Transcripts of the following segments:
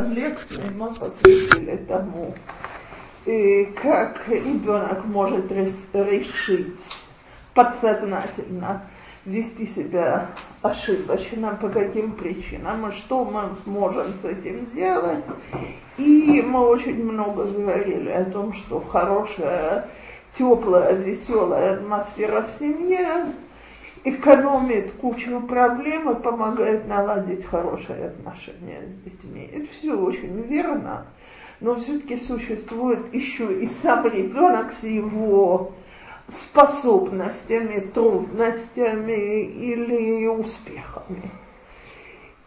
лекции мы посвятили тому, и как ребенок может решить подсознательно вести себя ошибочно, по каким причинам, и что мы сможем с этим делать. И мы очень много говорили о том, что хорошая, теплая, веселая атмосфера в семье экономит кучу проблем и помогает наладить хорошие отношения с детьми. Это все очень верно, но все-таки существует еще и сам ребенок с его способностями, трудностями или успехами.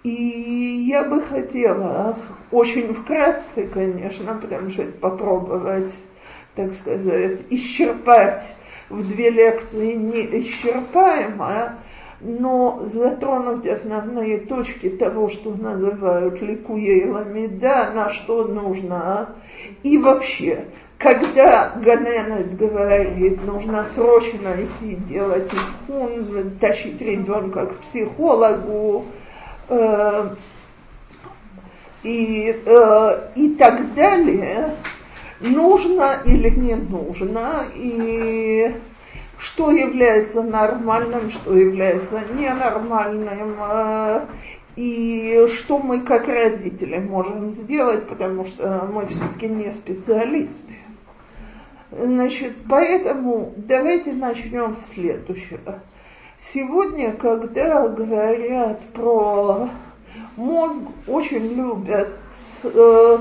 И я бы хотела очень вкратце, конечно, что это попробовать, так сказать, исчерпать в две лекции неисчерпаемо, но затронуть основные точки того, что называют ликуей ламида, на что нужно, и вообще, когда Ганенет говорит, нужно срочно идти делать ифхун, тащить ребенка к психологу, э, и, э, и так далее, нужно или не нужно, и что является нормальным, что является ненормальным, э, и что мы как родители можем сделать, потому что мы все-таки не специалисты. Значит, поэтому давайте начнем с следующего. Сегодня, когда говорят про мозг, очень любят э,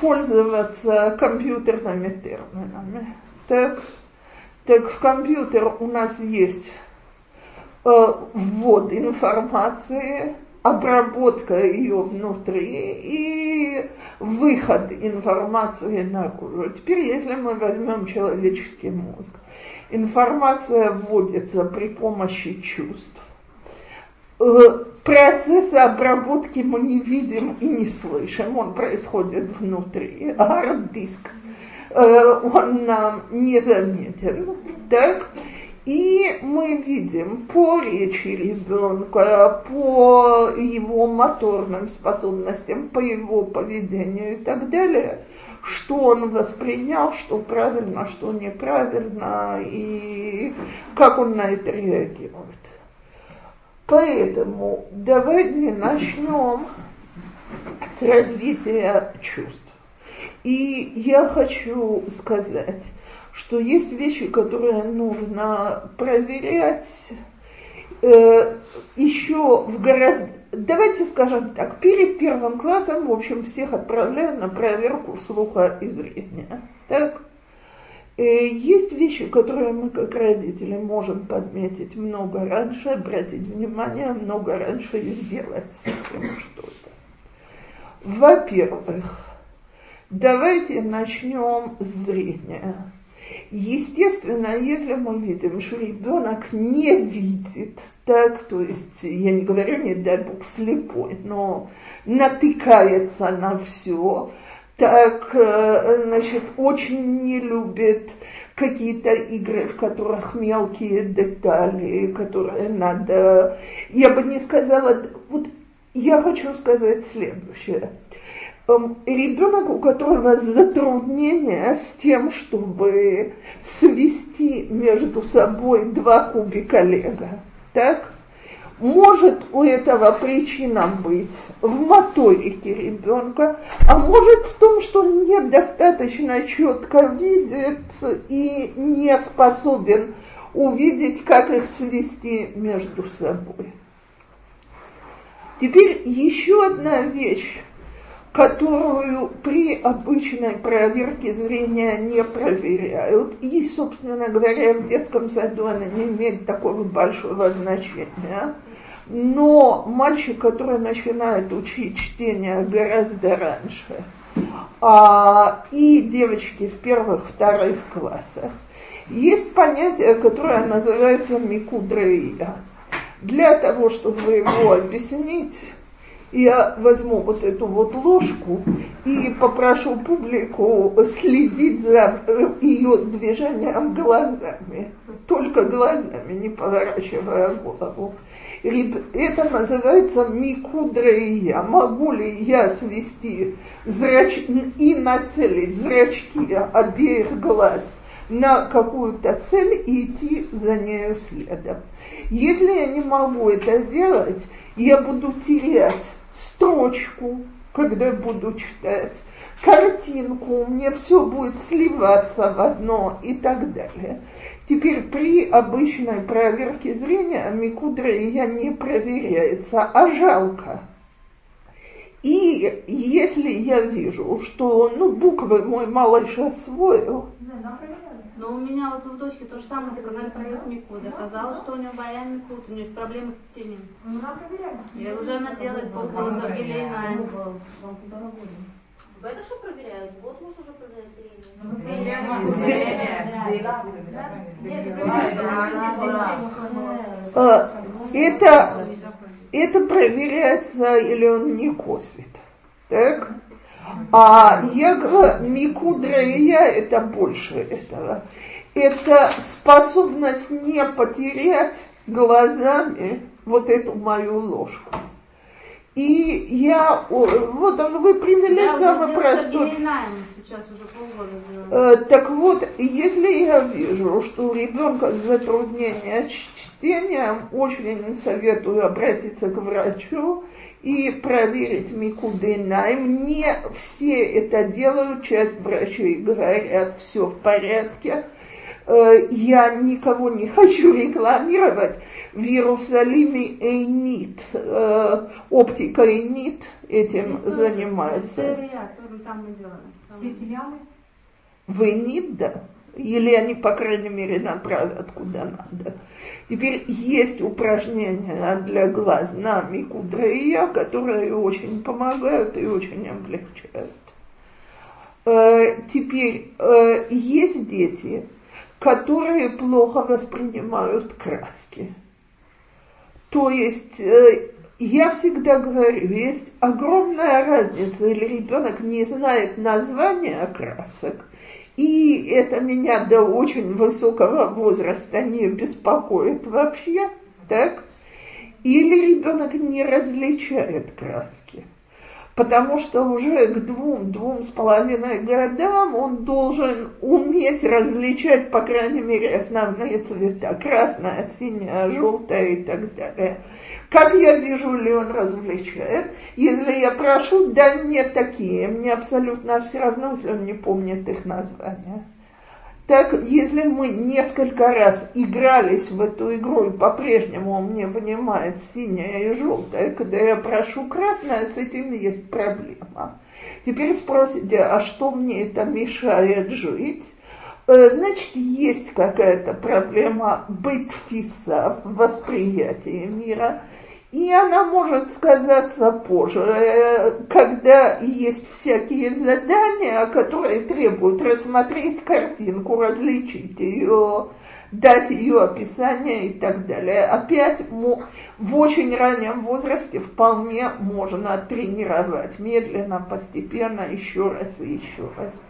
пользоваться компьютерными терминами. Так, так в компьютер у нас есть э, ввод информации, обработка ее внутри и выход информации наружу. Теперь, если мы возьмем человеческий мозг, информация вводится при помощи чувств. Э, процесс обработки мы не видим и не слышим, он происходит внутри. Хард-диск, э, он нам не заметен. Так? И мы видим по речи ребенка, по его моторным способностям, по его поведению и так далее, что он воспринял, что правильно, что неправильно, и как он на это реагирует. Поэтому давайте начнем с развития чувств. И я хочу сказать, что есть вещи, которые нужно проверять э, еще в гораздо... Давайте скажем так, перед первым классом, в общем, всех отправляем на проверку слуха и зрения. Так? Э, есть вещи, которые мы как родители можем подметить много раньше, обратить внимание много раньше и сделать с этим что-то. Во-первых, давайте начнем с зрения. Естественно, если мы видим, что ребенок не видит, так, то есть, я не говорю, не дай бог, слепой, но натыкается на все, так, э, значит, очень не любит какие-то игры, в которых мелкие детали, которые надо... Я бы не сказала... Вот я хочу сказать следующее. Эм, ребенок, у которого затруднения с тем, чтобы свести между собой два кубика лего, так? Может у этого причина быть в моторике ребенка, а может в том, что он недостаточно четко видит и не способен увидеть, как их свести между собой. Теперь еще одна вещь, которую при обычной проверке зрения не проверяют. И, собственно говоря, в детском саду она не имеет такого большого значения. Но мальчик, который начинает учить чтение гораздо раньше, а, и девочки в первых, вторых классах, есть понятие, которое называется микудрея. Для того, чтобы его объяснить, я возьму вот эту вот ложку и попрошу публику следить за ее движением глазами. только глазами, не поворачивая голову. Это называется микудрия. Могу ли я свести зрач... и нацелить зрачки обеих глаз на какую-то цель и идти за нею следом. Если я не могу это сделать, я буду терять строчку, когда буду читать, картинку, мне все будет сливаться в одно и так далее. Теперь при обычной проверке зрения микудрия не проверяется, а жалко. И если я вижу, что ну, буквы мой малыш освоил, но у меня вот у дочки то же самое сказали про ее микуд. Оказалось, что у нее баян микуд, у нее проблемы с чтением. Ну, она. И уже она делает полгода Гелейна. Это что проверяют? Вот муж уже проверяет Это, это проверяется или он не косит. Так? А я говорю, микудра и я это больше этого. Это способность не потерять глазами вот эту мою ложку. И я, вот вы приняли да, самый простой. Сейчас уже полгода э, так вот, если я вижу, что у ребенка затруднения с чтением, очень советую обратиться к врачу и проверить Микудейнаем. Не все это делают, часть врачей говорят, все в порядке. Э, я никого не хочу рекламировать. В Иерусалиме Эйнит, э, оптика Эйнит этим занимается. Все филиалы? В Эйнит, да. Или они, по крайней мере, направят куда надо. Теперь есть упражнения для глаз на микудрия, которые очень помогают и очень облегчают. Э, теперь э, есть дети, которые плохо воспринимают краски. То есть э, я всегда говорю, есть огромная разница, или ребенок не знает названия красок, и это меня до очень высокого возраста не беспокоит вообще, так? Или ребенок не различает краски потому что уже к двум, двум с половиной годам он должен уметь различать, по крайней мере, основные цвета, красная, синяя, желтая и так далее. Как я вижу, ли он различает? Если я прошу, да нет такие, мне абсолютно все равно, если он не помнит их названия. Так, если мы несколько раз игрались в эту игру, и по-прежнему он мне вынимает синее и желтое, когда я прошу красное, с этим есть проблема. Теперь спросите, а что мне это мешает жить? Э, значит, есть какая-то проблема быть фиса в восприятии мира – и она может сказаться позже, э, когда есть всякие задания, которые требуют рассмотреть картинку, различить ее, дать ее описание и так далее. Опять в очень раннем возрасте вполне можно тренировать медленно, постепенно, еще раз и еще раз.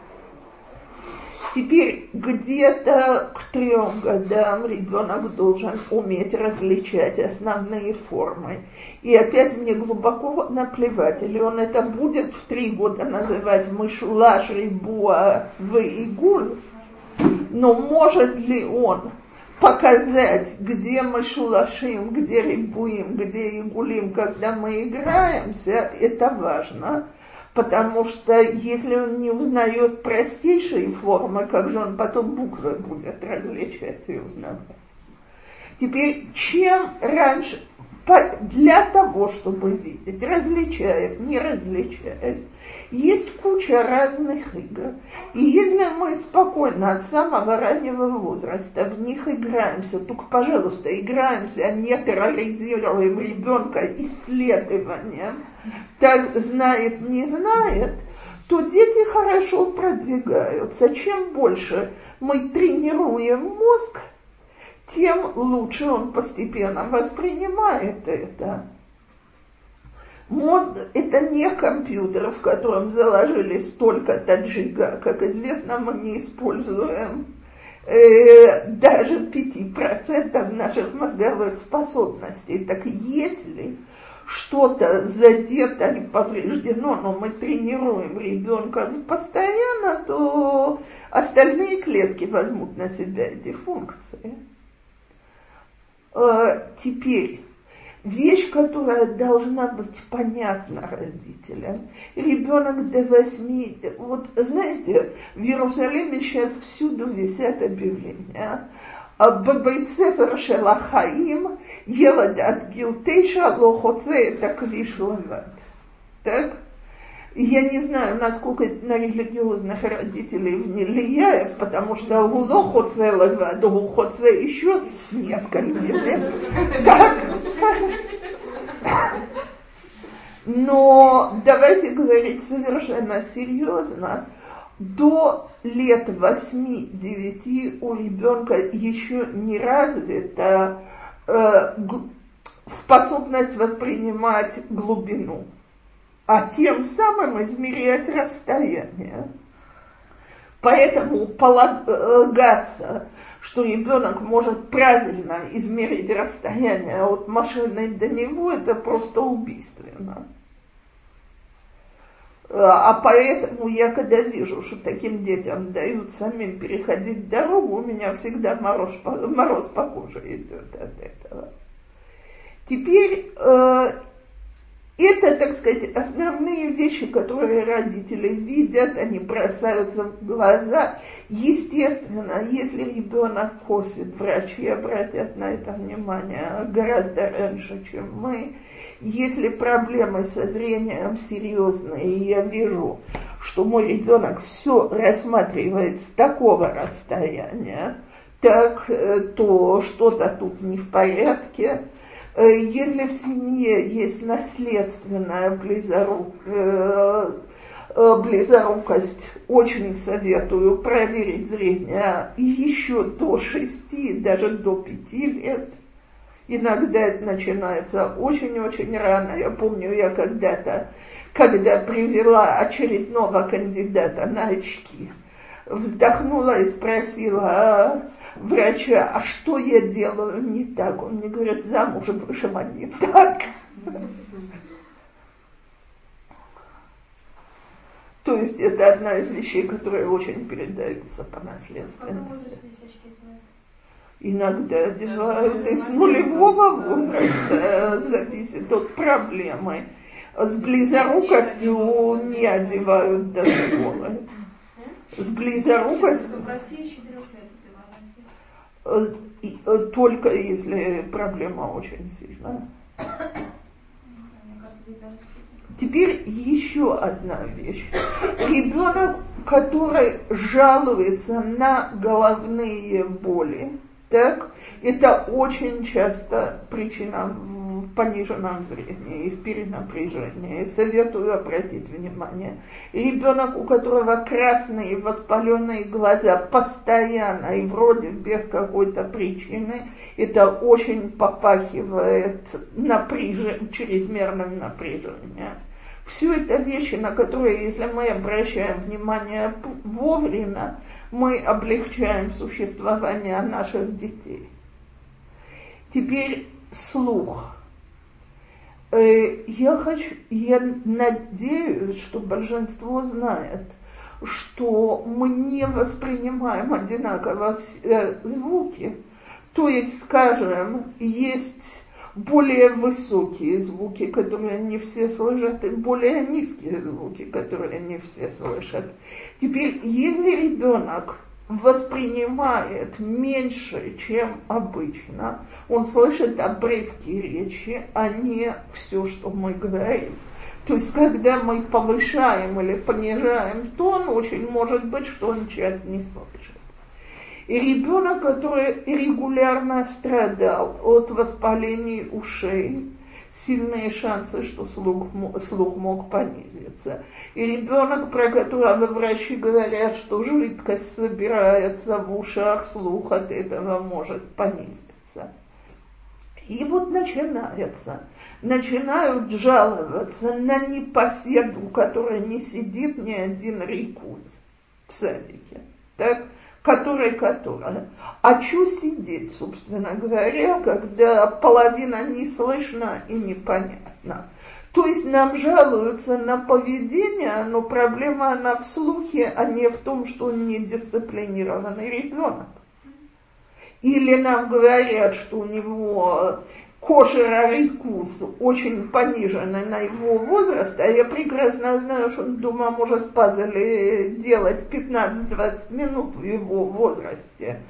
Теперь где-то к трем годам ребенок должен уметь различать основные формы. И опять мне глубоко наплевать, или он это будет в три года называть мышулаш, рибуа, в игуль, но может ли он показать, где мы шулашим, где рибуем, где игулим, когда мы играемся, это важно потому что если он не узнает простейшие формы, как же он потом буквы будет различать и узнавать? Теперь, чем раньше, для того, чтобы видеть, различает, не различает, есть куча разных игр. И если мы спокойно с самого раннего возраста в них играемся, только, пожалуйста, играемся, а не терроризируем ребенка исследованием, так знает, не знает, то дети хорошо продвигаются. Чем больше мы тренируем мозг, тем лучше он постепенно воспринимает это. Мозг – это не компьютер, в котором заложили столько-то джига. Как известно, мы не используем э, даже 5% наших мозговых способностей. Так если что-то задето и повреждено, но мы тренируем ребенка постоянно, то остальные клетки возьмут на себя эти функции. Э, теперь, вещь, которая должна быть понятна родителям. Ребенок до восьми, вот знаете, в Иерусалиме сейчас всюду висят объявления. בבית ספר של החיים ילד עד גיל תשע לא חוצה את הכביש לבד. Так? Я не знаю, насколько это на религиозных родителей влияет, потому что у Лохоце Леваду, у Хоце еще с несколькими. Так? Но давайте говорить совершенно серьезно до лет 8-9 у ребенка еще не развита э, способность воспринимать глубину, а тем самым измерять расстояние. Поэтому полагаться, что ребенок может правильно измерить расстояние от машины до него, это просто убийственно. А поэтому я, когда вижу, что таким детям дают самим переходить дорогу, у меня всегда мороз, мороз по коже идет от этого. Теперь э, это, так сказать, основные вещи, которые родители видят, они бросаются в глаза. Естественно, если ребенок косит, врачи обратят на это внимание гораздо раньше, чем мы. Если проблемы со зрением серьезные, и я вижу, что мой ребенок все рассматривает с такого расстояния, так, э, то что-то тут не в порядке. Э, если в семье есть наследственная близорук, э, близорукость, очень советую проверить зрение еще до шести, даже до пяти лет – Иногда это начинается очень-очень рано. Я помню, я когда-то, когда привела очередного кандидата на очки, вздохнула и спросила врача, а что я делаю не так? Он мне говорит, замужем вышел а так. То есть это одна из вещей, которые очень передаются по наследственности иногда одевают из нулевого возраста, зависит от проблемы. С близорукостью не одевают до школы. С близорукостью... Только если проблема очень сильная. Теперь еще одна вещь. Ребенок, который жалуется на головные боли, так, это очень часто причина в пониженном зрении и в перенапряжении. Советую обратить внимание. Ребенок, у которого красные воспаленные глаза постоянно и вроде без какой-то причины, это очень попахивает напряжен, чрезмерным напряжением. Все это вещи, на которые, если мы обращаем внимание вовремя, мы облегчаем существование наших детей. Теперь слух. Э, я хочу, я надеюсь, что большинство знает, что мы не воспринимаем одинаково все звуки. То есть, скажем, есть более высокие звуки, которые не все слышат, и более низкие звуки, которые не все слышат. Теперь, если ребенок воспринимает меньше, чем обычно, он слышит обрывки речи, а не все, что мы говорим. То есть, когда мы повышаем или понижаем тон, очень может быть, что он часть не слышит. И ребенок, который регулярно страдал от воспалений ушей, сильные шансы, что слух, слух мог понизиться. И ребенок, про которого врачи говорят, что жидкость собирается в ушах, слух от этого может понизиться. И вот начинается. Начинают жаловаться на непоседу, которая не сидит ни один рикуз в садике. так, который, который. А что сидеть, собственно говоря, когда половина не слышна и непонятна? То есть нам жалуются на поведение, но проблема она в слухе, а не в том, что он не дисциплинированный ребенок. Или нам говорят, что у него кошер рикус очень пониженный на его возраст, а я прекрасно знаю, что он дома может пазли делать 15-20 минут в его возрасте.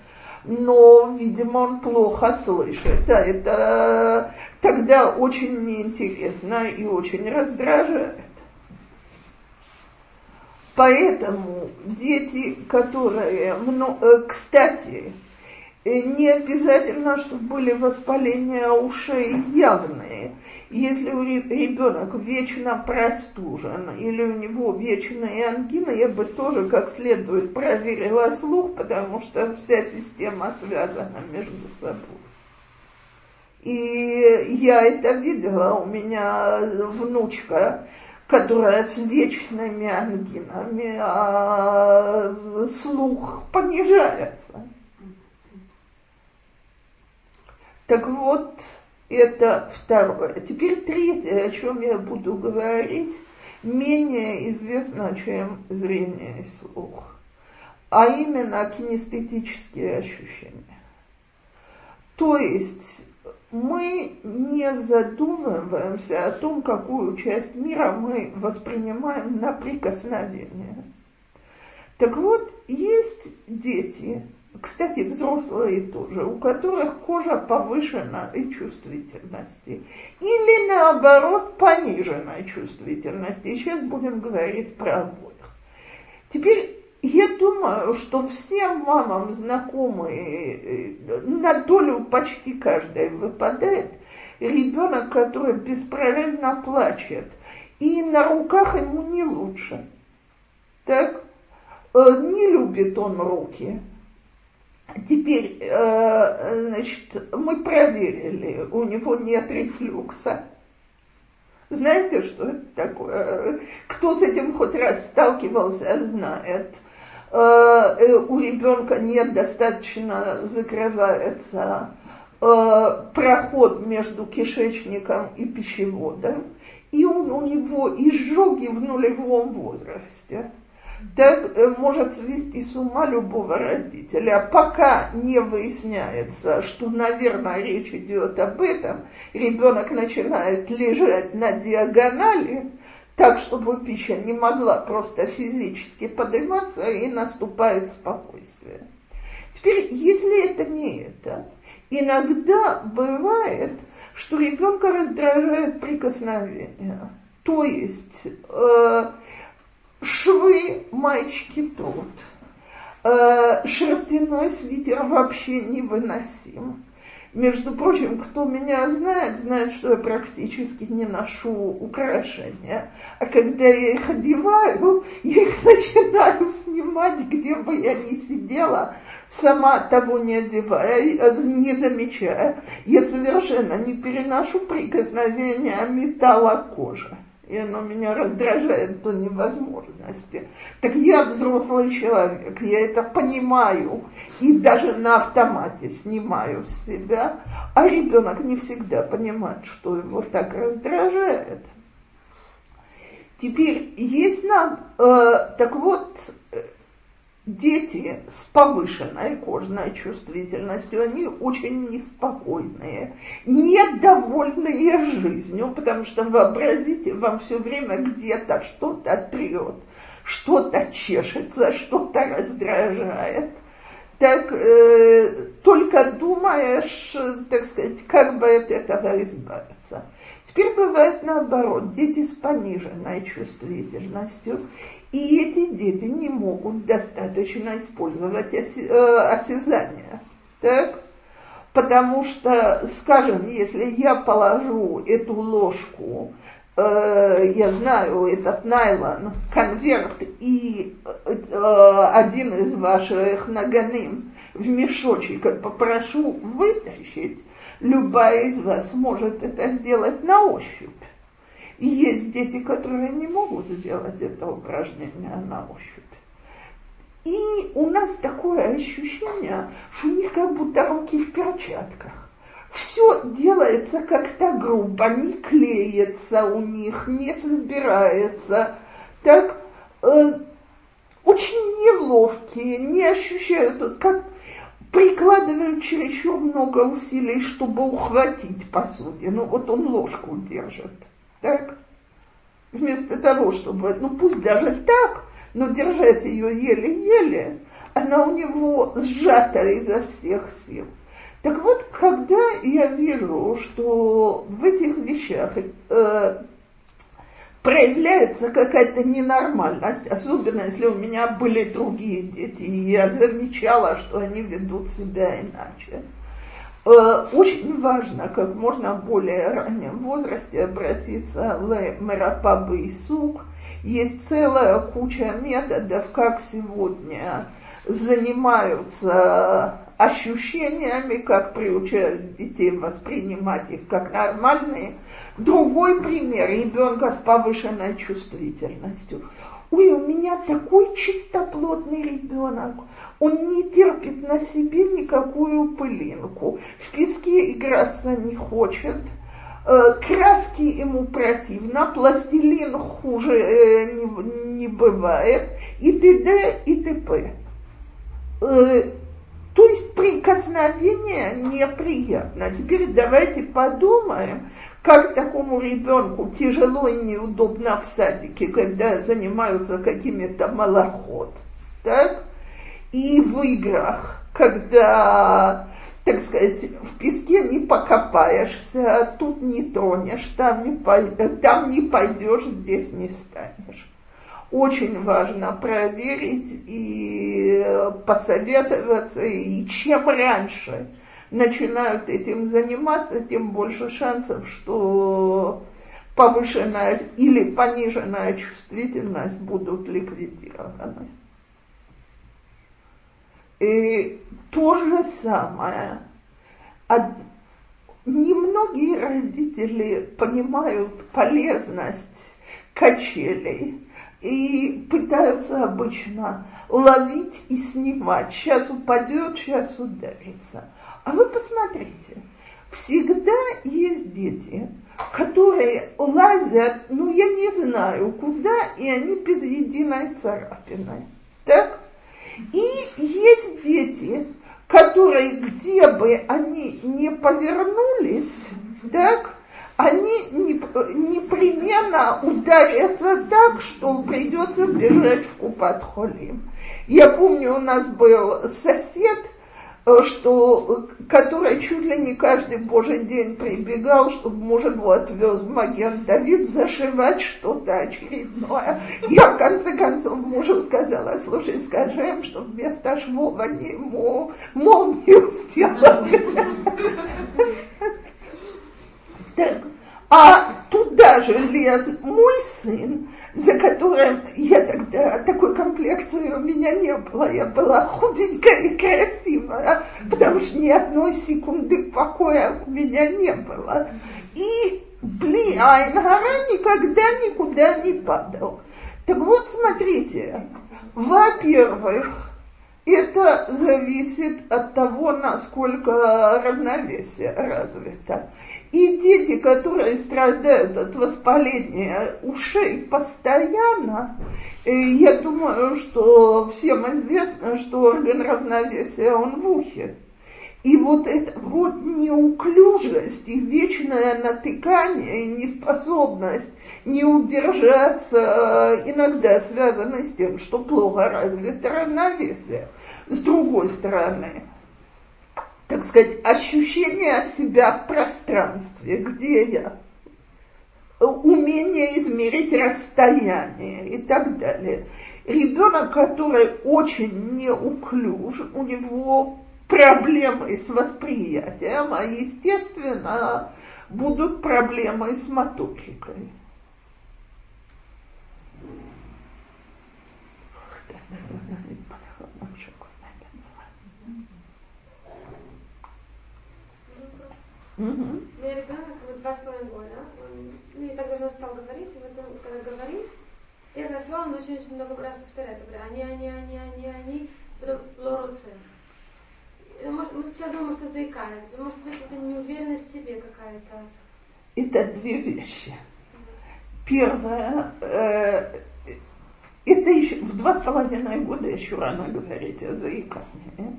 Но, видимо, он плохо слышит. А это тогда очень неинтересно и очень раздражает. Поэтому дети, которые, э, не обязательно, чтобы были воспаления ушей явные. Если у ребенок вечно простужен или у него вечная ангина, я бы тоже как следует проверила слух, потому что вся система связана между собой. И я это видела, у меня внучка, которая с вечными ангинами, а слух понижается. Так вот, это второе. Теперь третье, о чем я буду говорить, менее известно, чем зрение и слух, а именно кинестетические ощущения. То есть мы не задумываемся о том, какую часть мира мы воспринимаем на прикосновение. Так вот, есть дети, кстати, взрослые тоже, у которых кожа повышенной чувствительности. Или наоборот пониженной чувствительности. И сейчас будем говорить про обоих. Теперь я думаю, что всем мамам знакомые, э, на долю почти каждой выпадает ребенок, который беспрерывно плачет, и на руках ему не лучше. Так, э, не любит он руки, Теперь, э, значит, мы проверили, у него нет рефлюкса. Знаете, что это такое? Кто с этим хоть раз сталкивался, знает. Э, э, у ребенка нет достаточно закрывается проход между кишечником и пищеводом, и у него изжоги в нулевом возрасте так э, может свести с ума любого родителя. Пока не выясняется, что, наверное, речь идет об этом, ребенок начинает лежать на диагонали, так, чтобы пища не могла просто физически подниматься, и наступает спокойствие. Теперь, если это не это, иногда бывает, что ребенка раздражает прикосновение. То есть э, швы мальчики тут. Э, шерстяной свитер вообще невыносим. Между прочим, кто меня знает, знает, что я практически не ношу украшения. А когда я их одеваю, я их начинаю снимать, где бы я ни сидела, сама того не одевая, не замечая. Я совершенно не переношу прикосновения металла кожи и оно меня раздражает до невозможности. Так я взрослый человек, я это понимаю и даже на автомате снимаю с себя, а ребенок не всегда понимает, что его так раздражает. Теперь есть нам, э, так вот, дети с повышенной кожной чувствительностью, они очень неспокойные, недовольные жизнью, потому что вообразите, вам все время где-то что-то трет, что-то чешется, что-то раздражает. Так э, только думаешь, так сказать, как бы от этого избавиться. Теперь бывает наоборот, дети с пониженной чувствительностью, и эти дети не могут достаточно использовать э, осязание. Так? Потому что, скажем, если я положу эту ложку, э, я знаю этот найлон, конверт и э, один из ваших наганым в мешочек попрошу вытащить, любая из вас может это сделать на ощупь. И есть дети, которые не могут сделать это упражнение на ощупь. И у нас такое ощущение, что у них как будто руки в перчатках. Все делается как-то грубо, не клеится у них, не собирается. Так э, очень неловкие, не ощущают, как прикладывают чересчур много усилий, чтобы ухватить посудину. Вот он ложку держит. Так? Вместо того, чтобы, ну пусть даже так, но держать ее еле-еле, она у него сжата изо всех сил. Так вот, когда я вижу, что в этих вещах э, проявляется какая-то ненормальность, особенно если у меня были другие дети, и я замечала, что они ведут себя иначе. Э, очень важно, как можно более раннем возрасте обратиться в Мерапабы и Сук. Есть целая куча методов, как сегодня занимаются ощущениями, как приучают детей воспринимать их как нормальные. Другой пример ребенка с повышенной чувствительностью. Ой, у меня такой чистоплотный ребенок, он не терпит на себе никакую пылинку, в песке играться не хочет, э, краски ему противно, пластилин хуже э, не, не бывает, и т.д. и т.п. Э, то есть прикосновение неприятно. Теперь давайте подумаем, как такому ребенку тяжело и неудобно в садике, когда занимаются какими-то малоход. Так? И в играх, когда, так сказать, в песке не покопаешься, тут не тронешь, там не, там не пойдешь, здесь не станешь очень важно проверить и посоветоваться, и чем раньше начинают этим заниматься, тем больше шансов, что повышенная или пониженная чувствительность будут ликвидированы. И то же самое. Немногие родители понимают полезность качелей и пытаются обычно ловить и снимать. Сейчас упадет, сейчас ударится. А вы посмотрите, всегда есть дети, которые лазят, ну я не знаю куда, и они без единой царапины. Так? И есть дети, которые, где бы они не повернулись, так, они непременно ударятся так, что придется бежать в Купат-Холим. Я помню, у нас был сосед, что, который чуть ли не каждый божий день прибегал, чтобы муж его отвез в Маген Давид зашивать что-то очередное. Я в конце концов мужу сказала, слушай, скажи им, что вместо швова они ему молнию сделали. Так, а туда же лез мой сын, за которым я тогда, такой комплекции у меня не было, я была худенькая и красивая, потому что ни одной секунды покоя у меня не было. И Бли Айнгара никогда никуда не падал. Так вот, смотрите, во-первых, это зависит от того, насколько равновесие развито. И дети, которые страдают от воспаления ушей постоянно, э, я думаю, что всем известно, что орган равновесия, он в ухе. И вот эта вот неуклюжесть и вечное натыкание, неспособность не удержаться иногда связаны с тем, что плохо развито равновесие. С другой стороны, так сказать, ощущение себя в пространстве, где я, умение измерить расстояние и так далее. Ребенок, который очень неуклюж, у него проблемы с восприятием, а естественно будут проблемы с моторикой. Угу. У ребенок вот два с половиной года, он ну, не так давно стал говорить, и вот он, когда говорит, Первое слово он очень, очень много раз повторяет. Они, они, они, они, они, потом лороце. Может, мы сначала думаем, что заикается. Может быть, это неуверенность в себе какая-то. Это две вещи. Первое, э, это еще в два с половиной года еще рано говорить о заикании.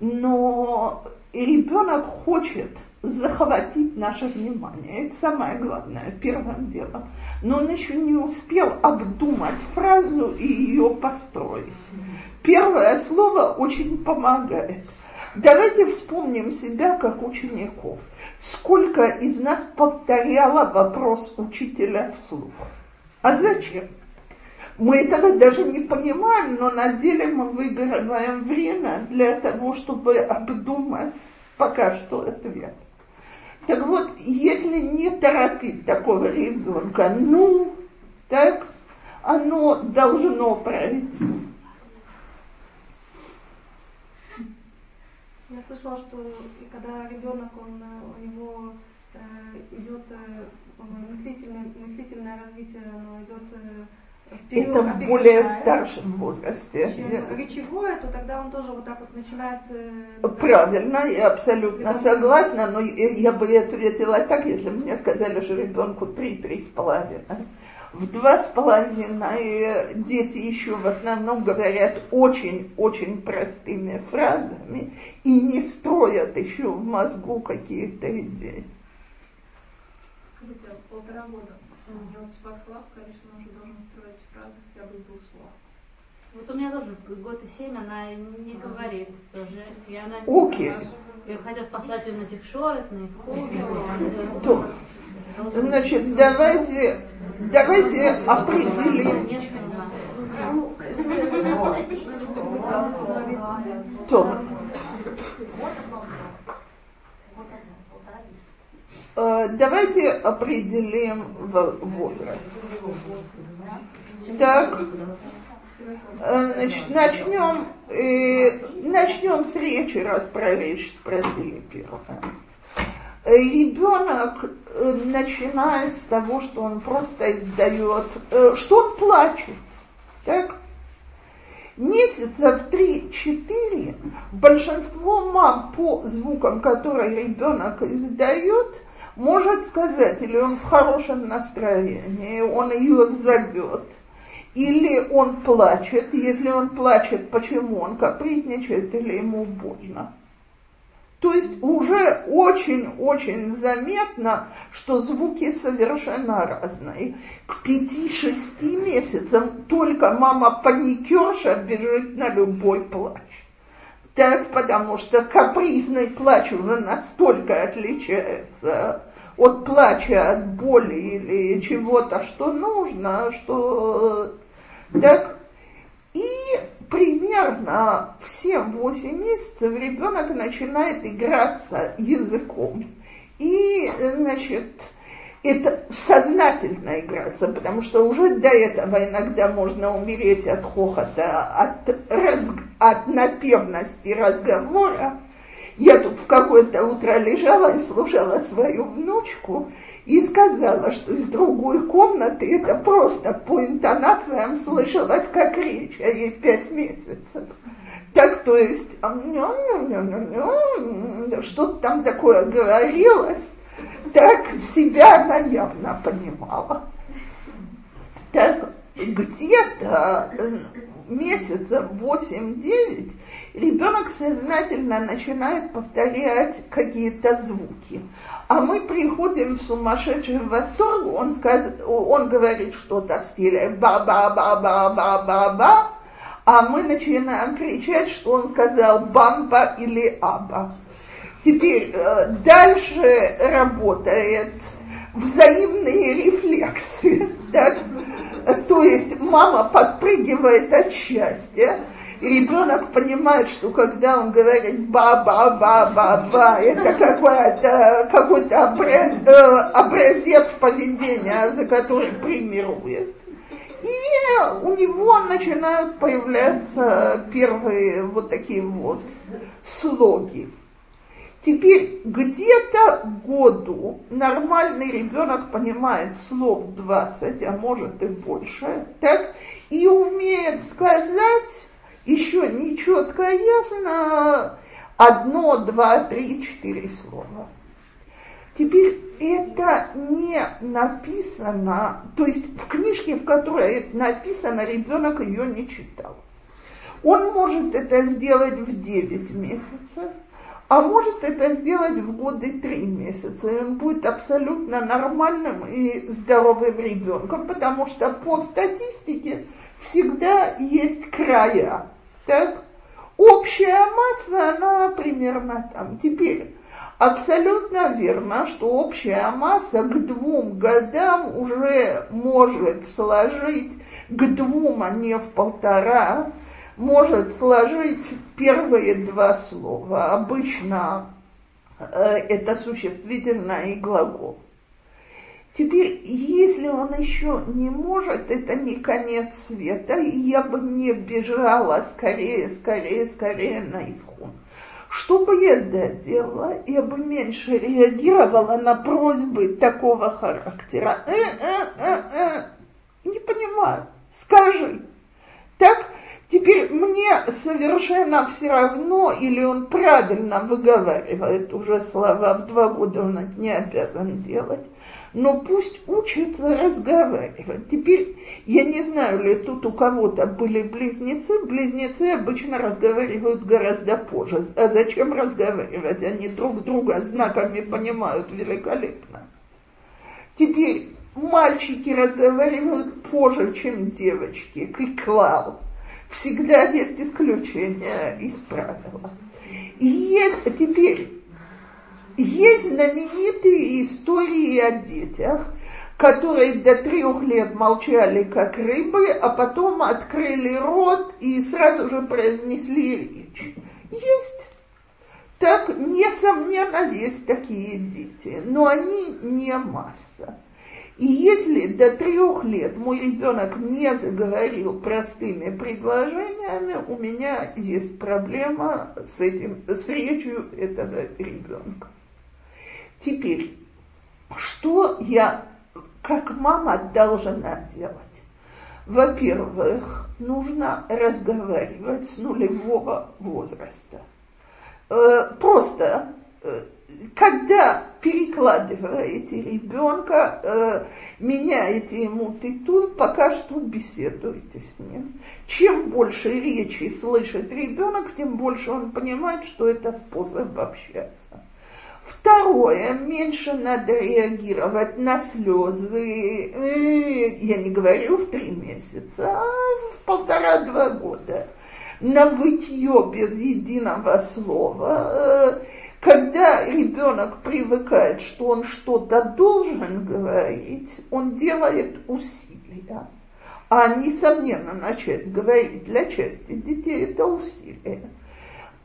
Но ребенок хочет захватить наше внимание. Это самое главное, первым делом. Но он еще не успел обдумать фразу и ее построить. Первое слово очень помогает. Давайте вспомним себя как учеников. Сколько из нас повторяло вопрос учителя вслух? А зачем? Мы этого даже не понимаем, но на деле мы выигрываем время для того, чтобы обдумать пока что ответ. Так вот, если не торопить такого ребенка, ну, так, оно должно пройти. Я слышала, что когда ребенок, он, у него э, идет э, мыслительное, мыслительное развитие, оно идет э, вперед, Это в более старшем возрасте. Чем речевое, то тогда он тоже вот так вот начинает... Э, Правильно, я абсолютно согласна, но я бы ответила так, если бы мне сказали, что ребенку три-три с половиной в два с половиной дети еще в основном говорят очень-очень простыми фразами и не строят еще в мозгу какие-то идеи. А полтора года делать спас-класс, конечно, он уже должен строить фразы хотя бы из двух слов. Вот у меня тоже год и семь, она не говорит тоже. И она Окей. Ее хотят послать ее на тикшорет, на. То, значит, давайте, давайте определим. То. Э, давайте определим возраст. Так, значит, начнем, э, начнем с речи, раз про речь спросили первое. Э, Ребенок начинает с того, что он просто издает, что он плачет. Так? Месяца в 3-4 большинство мам по звукам, которые ребенок издает, может сказать, или он в хорошем настроении, он ее зовет, или он плачет, если он плачет, почему он капризничает или ему больно. То есть уже очень-очень заметно, что звуки совершенно разные. К пяти-шести месяцам только мама-паникерша бежит на любой плач. Так, потому что капризный плач уже настолько отличается от плача, от боли или чего-то, что нужно, что так. И примерно в 7-8 месяцев ребенок начинает играться языком. И, значит, это сознательно играться, потому что уже до этого иногда можно умереть от хохота, от, раз, от напевности разговора, я тут в какое-то утро лежала и слушала свою внучку и сказала, что из другой комнаты это просто по интонациям слышалось как речь, а ей пять месяцев. Так, то есть, что-то там такое говорилось, так себя она явно понимала. Так, где-то месяца 8-9 ребенок сознательно начинает повторять какие-то звуки. А мы приходим в сумасшедший восторг, он, сказ... он говорит что-то в стиле ба-ба-ба-ба-ба-ба-ба, а мы начинаем кричать, что он сказал бамба или аба. Теперь э, дальше работает взаимные рефлексы. Так? То есть мама подпрыгивает от счастья, ребенок понимает, что когда он говорит ба-ба-ба-ба-ба, это какой-то какой образ, э, образец поведения, за который примирует. И у него начинают появляться первые вот такие вот слоги. Теперь где-то году нормальный ребенок понимает слов 20, а может и больше, так, и умеет сказать еще нечетко ясно одно, два, три, четыре слова. Теперь это не написано, то есть в книжке, в которой это написано, ребенок ее не читал. Он может это сделать в 9 месяцев, а может это сделать в годы 3 месяца. И он будет абсолютно нормальным и здоровым ребенком, потому что по статистике всегда есть края. Так? Общая масса, она примерно там. Теперь, абсолютно верно, что общая масса к двум годам уже может сложить, к двум, а не в полтора, может сложить первые два слова. Обычно э, это существительное и глагол. Теперь, если он еще не может, это не конец света, и я бы не бежала скорее, скорее, скорее на Ивхун. Что бы я делала, я бы меньше реагировала на просьбы такого характера. Э, э, э, э, не понимаю, скажи. Так, теперь мне совершенно все равно, или он правильно выговаривает уже слова, в два года он это не обязан делать но пусть учится разговаривать. Теперь я не знаю ли тут у кого-то были близнецы. Близнецы обычно разговаривают гораздо позже. А зачем разговаривать? Они друг друга знаками понимают великолепно. Теперь мальчики разговаривают позже, чем девочки. Киклал. Всегда есть исключение из правила. И теперь есть знаменитые истории о детях, которые до трех лет молчали как рыбы, а потом открыли рот и сразу же произнесли речь. Есть. Так, несомненно, есть такие дети, но они не масса. И если до трех лет мой ребенок не заговорил простыми предложениями, у меня есть проблема с этим, с речью этого ребенка. Теперь, что я как мама должна делать? Во-первых, нужно разговаривать с нулевого возраста. Э, просто, э, когда перекладываете ребенка, э, меняете ему титул, пока что беседуйте с ним. Чем больше речи слышит ребенок, тем больше он понимает, что это способ общаться. Второе, меньше надо реагировать на слезы, э, я не говорю в три месяца, а в полтора-два года, на вытье без единого слова. Э, когда ребенок привыкает, что он что-то должен говорить, он делает усилия. А несомненно начать говорить для части детей это усилие.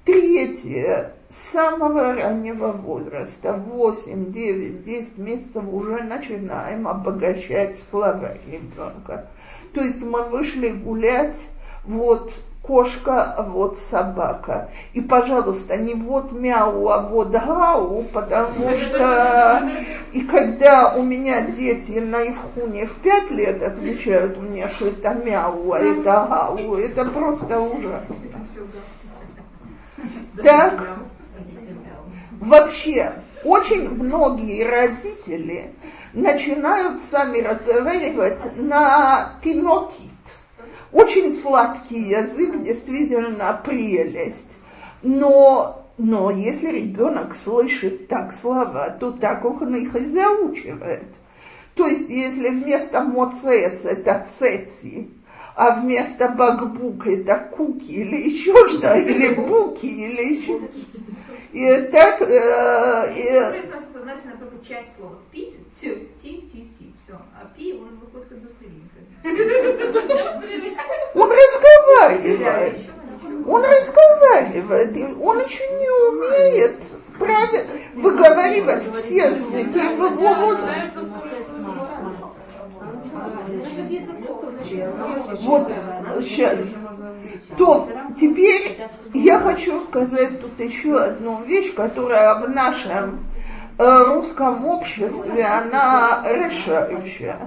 Третье, с самого раннего возраста, 8, 9, 10 месяцев уже начинаем обогащать слова ребенка. То есть мы вышли гулять, вот кошка, а вот собака. И, пожалуйста, не вот мяу, а вот гау, потому что и когда у меня дети на Ивхуне в пять лет отвечают мне, что это мяу, а это гау, это просто ужасно. Так, вообще, очень многие родители начинают сами разговаривать на тинокит. Очень сладкий язык, действительно прелесть. Но, но если ребенок слышит так слова, то так он их и заучивает. То есть, если вместо моцец это цеци, а вместо бакбук это куки или еще что, или буки, или еще. И так... Э, и... сознательно только часть слова. Пить, ти, ти, ти, ти, все. А пи, он выходит застрелить. Он разговаривает. Он разговаривает, он еще не умеет правильно выговаривать все звуки в его возрасте. Вот сейчас. То теперь я хочу сказать тут еще одну вещь, которая в нашем русском обществе, она решающая.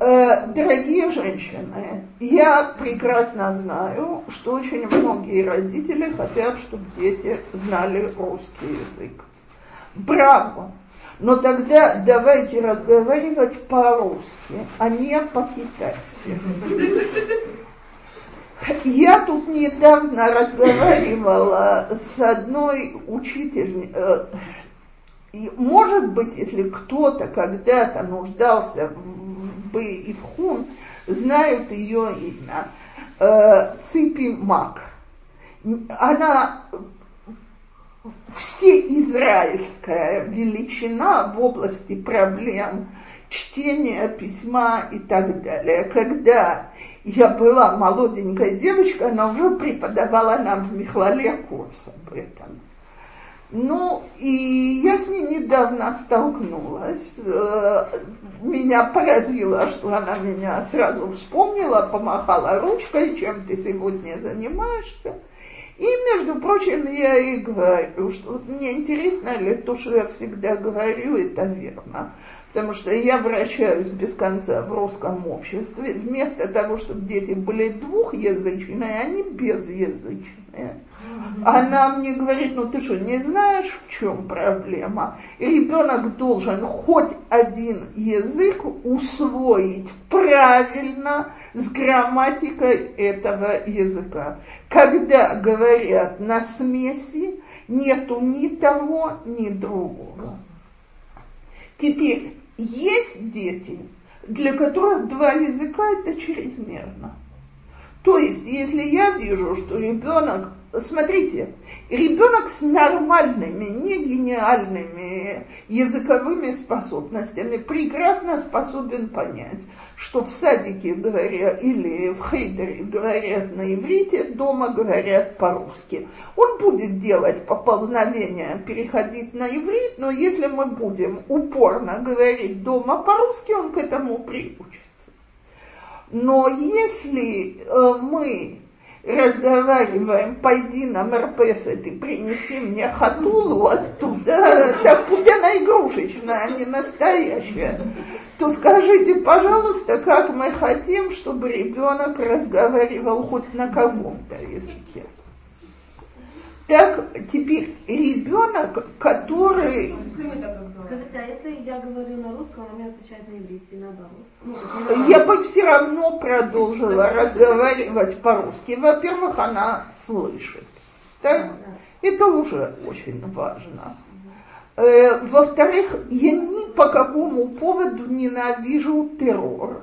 Э, Дорогие женщины, я прекрасно знаю, что очень многие родители хотят, чтобы дети знали русский язык. Браво! Но тогда давайте разговаривать по-русски, а не по-китайски. Я тут недавно разговаривала с одной учительницей, и, может быть, если кто-то когда-то нуждался в бы и в хун, знают ее имя. Э, Ципи Мак. Она всеизраильская величина в области проблем чтения, письма и так далее. Когда я была молоденькой девочкой, она уже преподавала нам в Михлале курс об этом. Ну, и я с ней недавно столкнулась. Э, Меня поразило, что она меня сразу вспомнила, помахала ручкой, чем ты сегодня занимаешься. И, между прочим, я ей говорю, что мне интересно ли то, что я всегда говорю, это верно. Потому что я вращаюсь без конца в русском обществе. Вместо того, чтобы дети были двухязычные, они безязычные. Она мне говорит, ну ты что, не знаешь, в чем проблема? Ребенок должен хоть один язык усвоить правильно с грамматикой этого языка. Когда говорят на смеси, нету ни того, ни другого. Теперь есть дети, для которых два языка это чрезмерно. То есть, если я вижу, что ребенок, смотрите, ребенок с нормальными, не гениальными языковыми способностями прекрасно способен понять, что в садике говорят или в хейдере говорят на иврите, дома говорят по-русски. Он будет делать поползновения, переходить на иврит, но если мы будем упорно говорить дома по-русски, он к этому приучится. Но если э, мы разговариваем, пойди на Мерпесет и принеси мне хатулу оттуда, так пусть она игрушечная, а не настоящая, то скажите, пожалуйста, как мы хотим, чтобы ребенок разговаривал хоть на каком-то языке. Так, теперь ребенок, который... Скажите, а если я говорю на русском, он мне отвечает на иврите и наоборот? Ну, Я бы все равно продолжила разговаривать по-русски. Во-первых, она слышит. Так? Это уже очень важно. Э, Во-вторых, я ни по какому поводу ненавижу террор.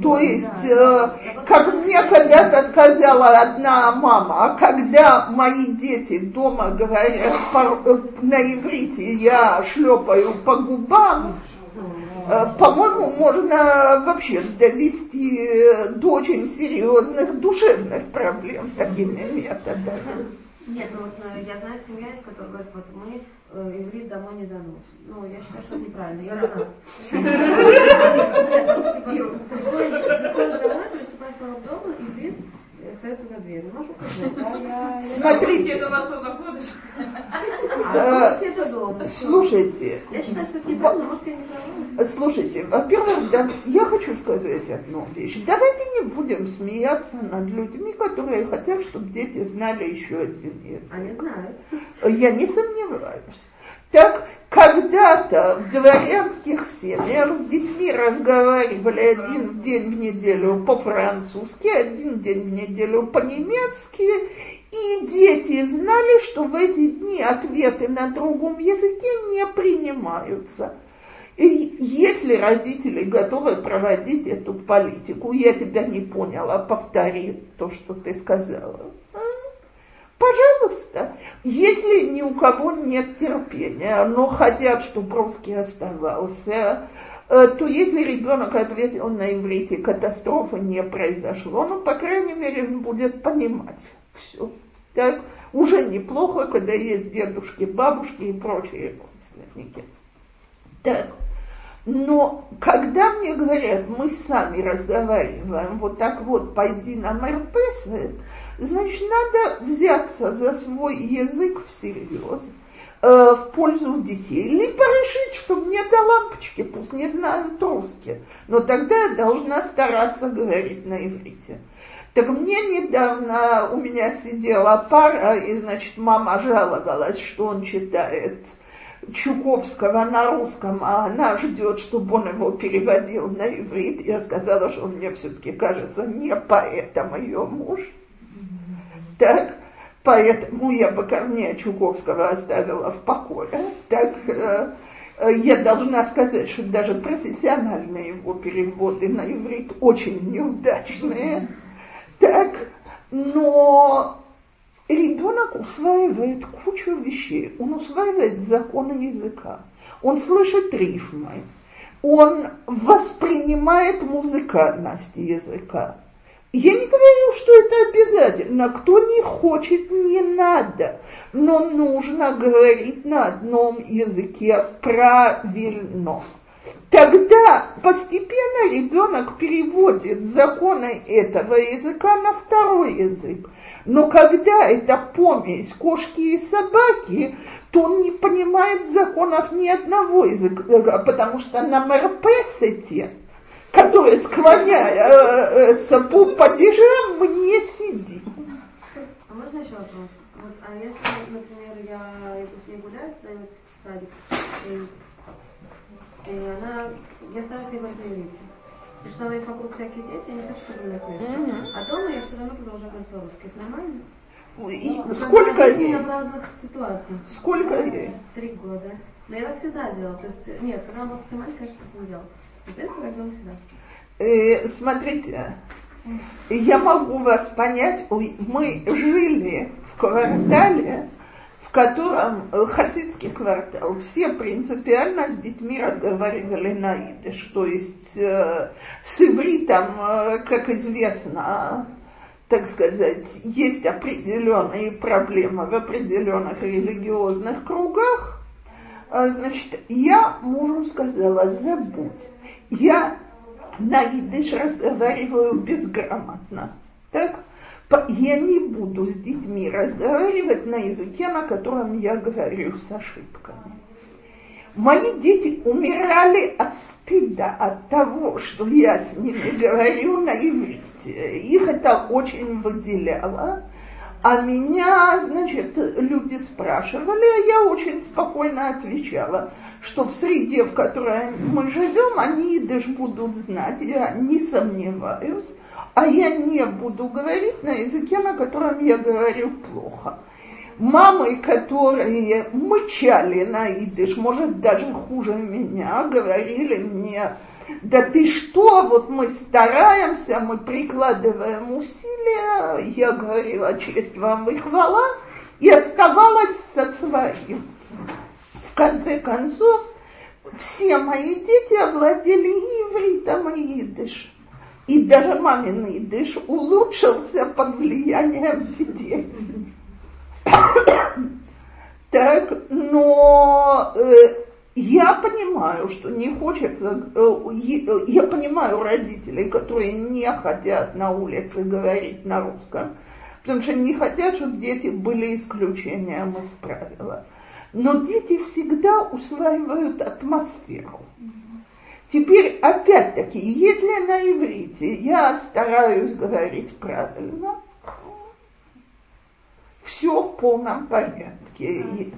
То есть, э, как мне когда-то сказала одна мама, а когда мои дети дома говорят э, на иврите, я шлепаю по губам, э, по-моему, можно вообще довести до очень серьезных душевных проблем такими методами. Нет, ну вот э, я знаю семья, из которой говорят, вот мы иврит домой не заносим. Ну, я считаю, что это неправильно. Я Приходишь приходишь домой, приступаешь к дому, иврит э, остается за дверью. Можешь указать, да? Я- я- Смотрите, Это что находишь? А всё. слушайте, Я считаю, что это неправильно, может, я не права. Слушайте, во-первых, я хочу сказать одну вещь. Давайте не будем смеяться над людьми, которые хотят, чтобы дети знали еще один язык. Они знают. Я не сомневаюсь. Так, когда-то в дворянских семьях с детьми разговаривали один день в неделю по-французски, один день в неделю по-немецки, и дети знали, что в эти дни ответы на другом языке не принимаются. И если родители готовы проводить эту политику, я тебя не поняла, повтори то, что ты сказала. Пожалуйста, если ни у кого нет терпения, но хотят, чтобы русский оставался, э, то если ребенок ответил на иврите, катастрофы не произошло, ну, по крайней мере, он будет понимать все. Так, уже неплохо, когда есть дедушки, бабушки и прочие родственники. Так, Но когда мне говорят, мы сами разговариваем, вот так вот, пойди на МРПС, значит, надо взяться за свой язык всерьез, э, в пользу детей, либо решить, что мне до лампочки, пусть не знают русский, но тогда я должна стараться говорить на иврите. Так мне недавно у меня сидела пара, и, значит, мама жаловалась, что он читает Чуковского на русском, а она ждет, чтобы он его переводил на иврит. Я сказала, что он мне все-таки кажется не поэтом ее муж. Так, поэтому я бы Корнея Чуковского оставила в покое. Так, э, я должна сказать, что даже профессиональные его переводы на иврит очень неудачные. Так, но ребенок усваивает кучу вещей. Он усваивает законы языка. Он слышит рифмы. Он воспринимает музыкальность языка. Я не говорю, что это обязательно. Кто не хочет, не надо. Но нужно говорить на одном языке правильно. Тогда постепенно ребенок переводит законы этого языка на второй язык. Но когда это помесь кошки и собаки, то он не понимает законов ни одного языка, потому что на МРПСете, который склоняется по падежам, мы не сидим. А можно еще вопрос? Вот, а если, например, я иду с ней гулять, садик, и она, я стараюсь на иврите. И что она есть вокруг всякие дети, я не хочу, чтобы меня смешали. Mm-hmm. А дома я все равно продолжаю говорить по-русски. Это нормально? И ну, сколько ей? в разных ситуациях. Сколько ей? Три года. Но я всегда делала. То есть, нет, когда она была маленькая, конечно, так не делала. И, в принципе, так делала всегда. Э, смотрите, я могу вас понять. Мы жили в квартале, котором э, хасидский квартал, все принципиально с детьми разговаривали на идыш, то есть э, с ивритом, э, как известно, так сказать, есть определенные проблемы в определенных религиозных кругах, а, значит, я мужу сказала, забудь, я на идыш разговариваю безграмотно, так? Я не буду с детьми разговаривать на языке, на котором я говорю с ошибками. Мои дети умирали от стыда от того, что я с ними говорю на иврите. Их это очень выделяло. А меня, значит, люди спрашивали, а я очень спокойно отвечала, что в среде, в которой мы живем, они даже будут знать, я не сомневаюсь, а я не буду говорить на языке, на котором я говорю плохо. Мамы, которые мычали на идыш, может даже хуже меня, говорили мне, да ты что, вот мы стараемся, мы прикладываем усилия, я говорила, честь вам и хвала, и оставалась со своим. В конце концов, все мои дети овладели ивритом и идыш. И даже мамин идыш улучшился под влиянием детей. Так, но э, я понимаю, что не хочется, э, я понимаю родителей, которые не хотят на улице говорить на русском, потому что не хотят, чтобы дети были исключением из правила. Но дети всегда усваивают атмосферу. Теперь, опять-таки, если на иврите я стараюсь говорить правильно, все в полном порядке.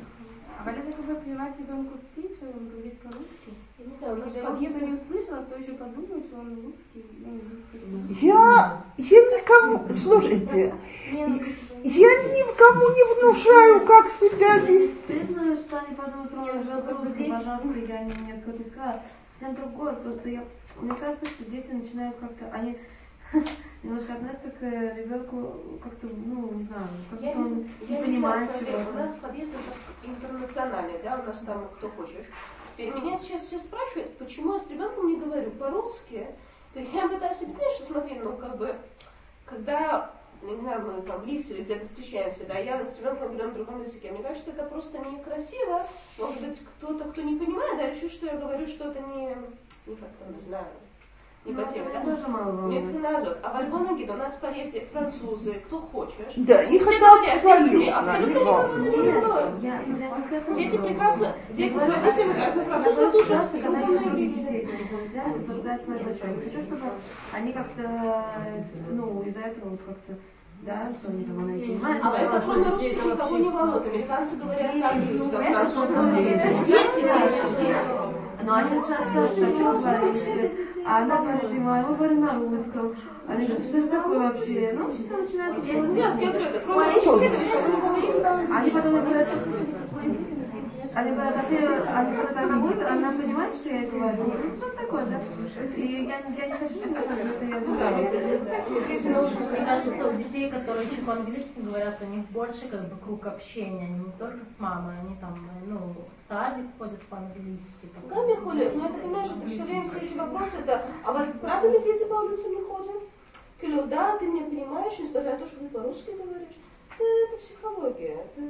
А Валя, если вы прививаете ребенку спич, он говорит по-русски? Я не знаю, у нас я если не услышала, то еще подумаю, что он русский. Я, я никому, слушайте, я, я никому не внушаю, как себя вести. Стыдно, что они подумают, что он живет русский, пожалуйста, я не, не открыто сказала. Совсем другое, просто я, мне кажется, что дети начинают как-то, они немножко относятся к ребенку как-то, ну, не знаю, как-то я он не, не я понимает не знаю, чего-то. У нас подъезд интернациональный, да, у нас там кто хочешь. Меня сейчас все спрашивают, почему я с ребенком не говорю по-русски. То я пытаюсь объяснить, что смотри, ну как бы, когда не знаю, мы там в лифте или где-то встречаемся, да, я с ребенком говорю на другом языке. Мне кажется, это просто некрасиво. Может быть, кто-то, кто не понимает, да, решит, что я говорю что-то не, не как-то, не знаю, по теме, да? Тоже мало. Мефиназот. А в Альбонагид у нас в Полесье французы, кто хочешь. Да, Они их все это абсолютно абсолютно не. Я, я Дети прекрасно, дети с Я родителями как на такая тоже ситуация, когда с детей, которые взяли, которые брать свою дочь. Я не хочу, чтобы они как-то, ну, из-за этого вот как-то, да, что они там, она понимает. А это кроме русских никого не волнует. Американцы говорят на английском, французы на английском. Дети наши, дети. Но они начинают спрашивать, о чем вы говорите? А она говорит, ему, а мы говорим на русском. Они говорят, что это такое вообще? Ну, что-то начинают Нет, я делать. говорю, это не говорит. Они потом говорят, а они говорят, она будет, она понимает, что я говорю? Ну, что такое, да? И я, я не хочу, чтобы это я Ну, Мне кажется, у детей, которые еще по-английски говорят, у них больше как бы круг общения, они не только с мамой, они там, ну, в садик ходят по-английски. Да, Михуля, я понимаю, что все время все эти вопросы, это, а вас правда ли дети по улицам не ходят? Кирилл, да, ты меня понимаешь, несмотря на то, что ты по-русски говоришь. Да, это психология. Это...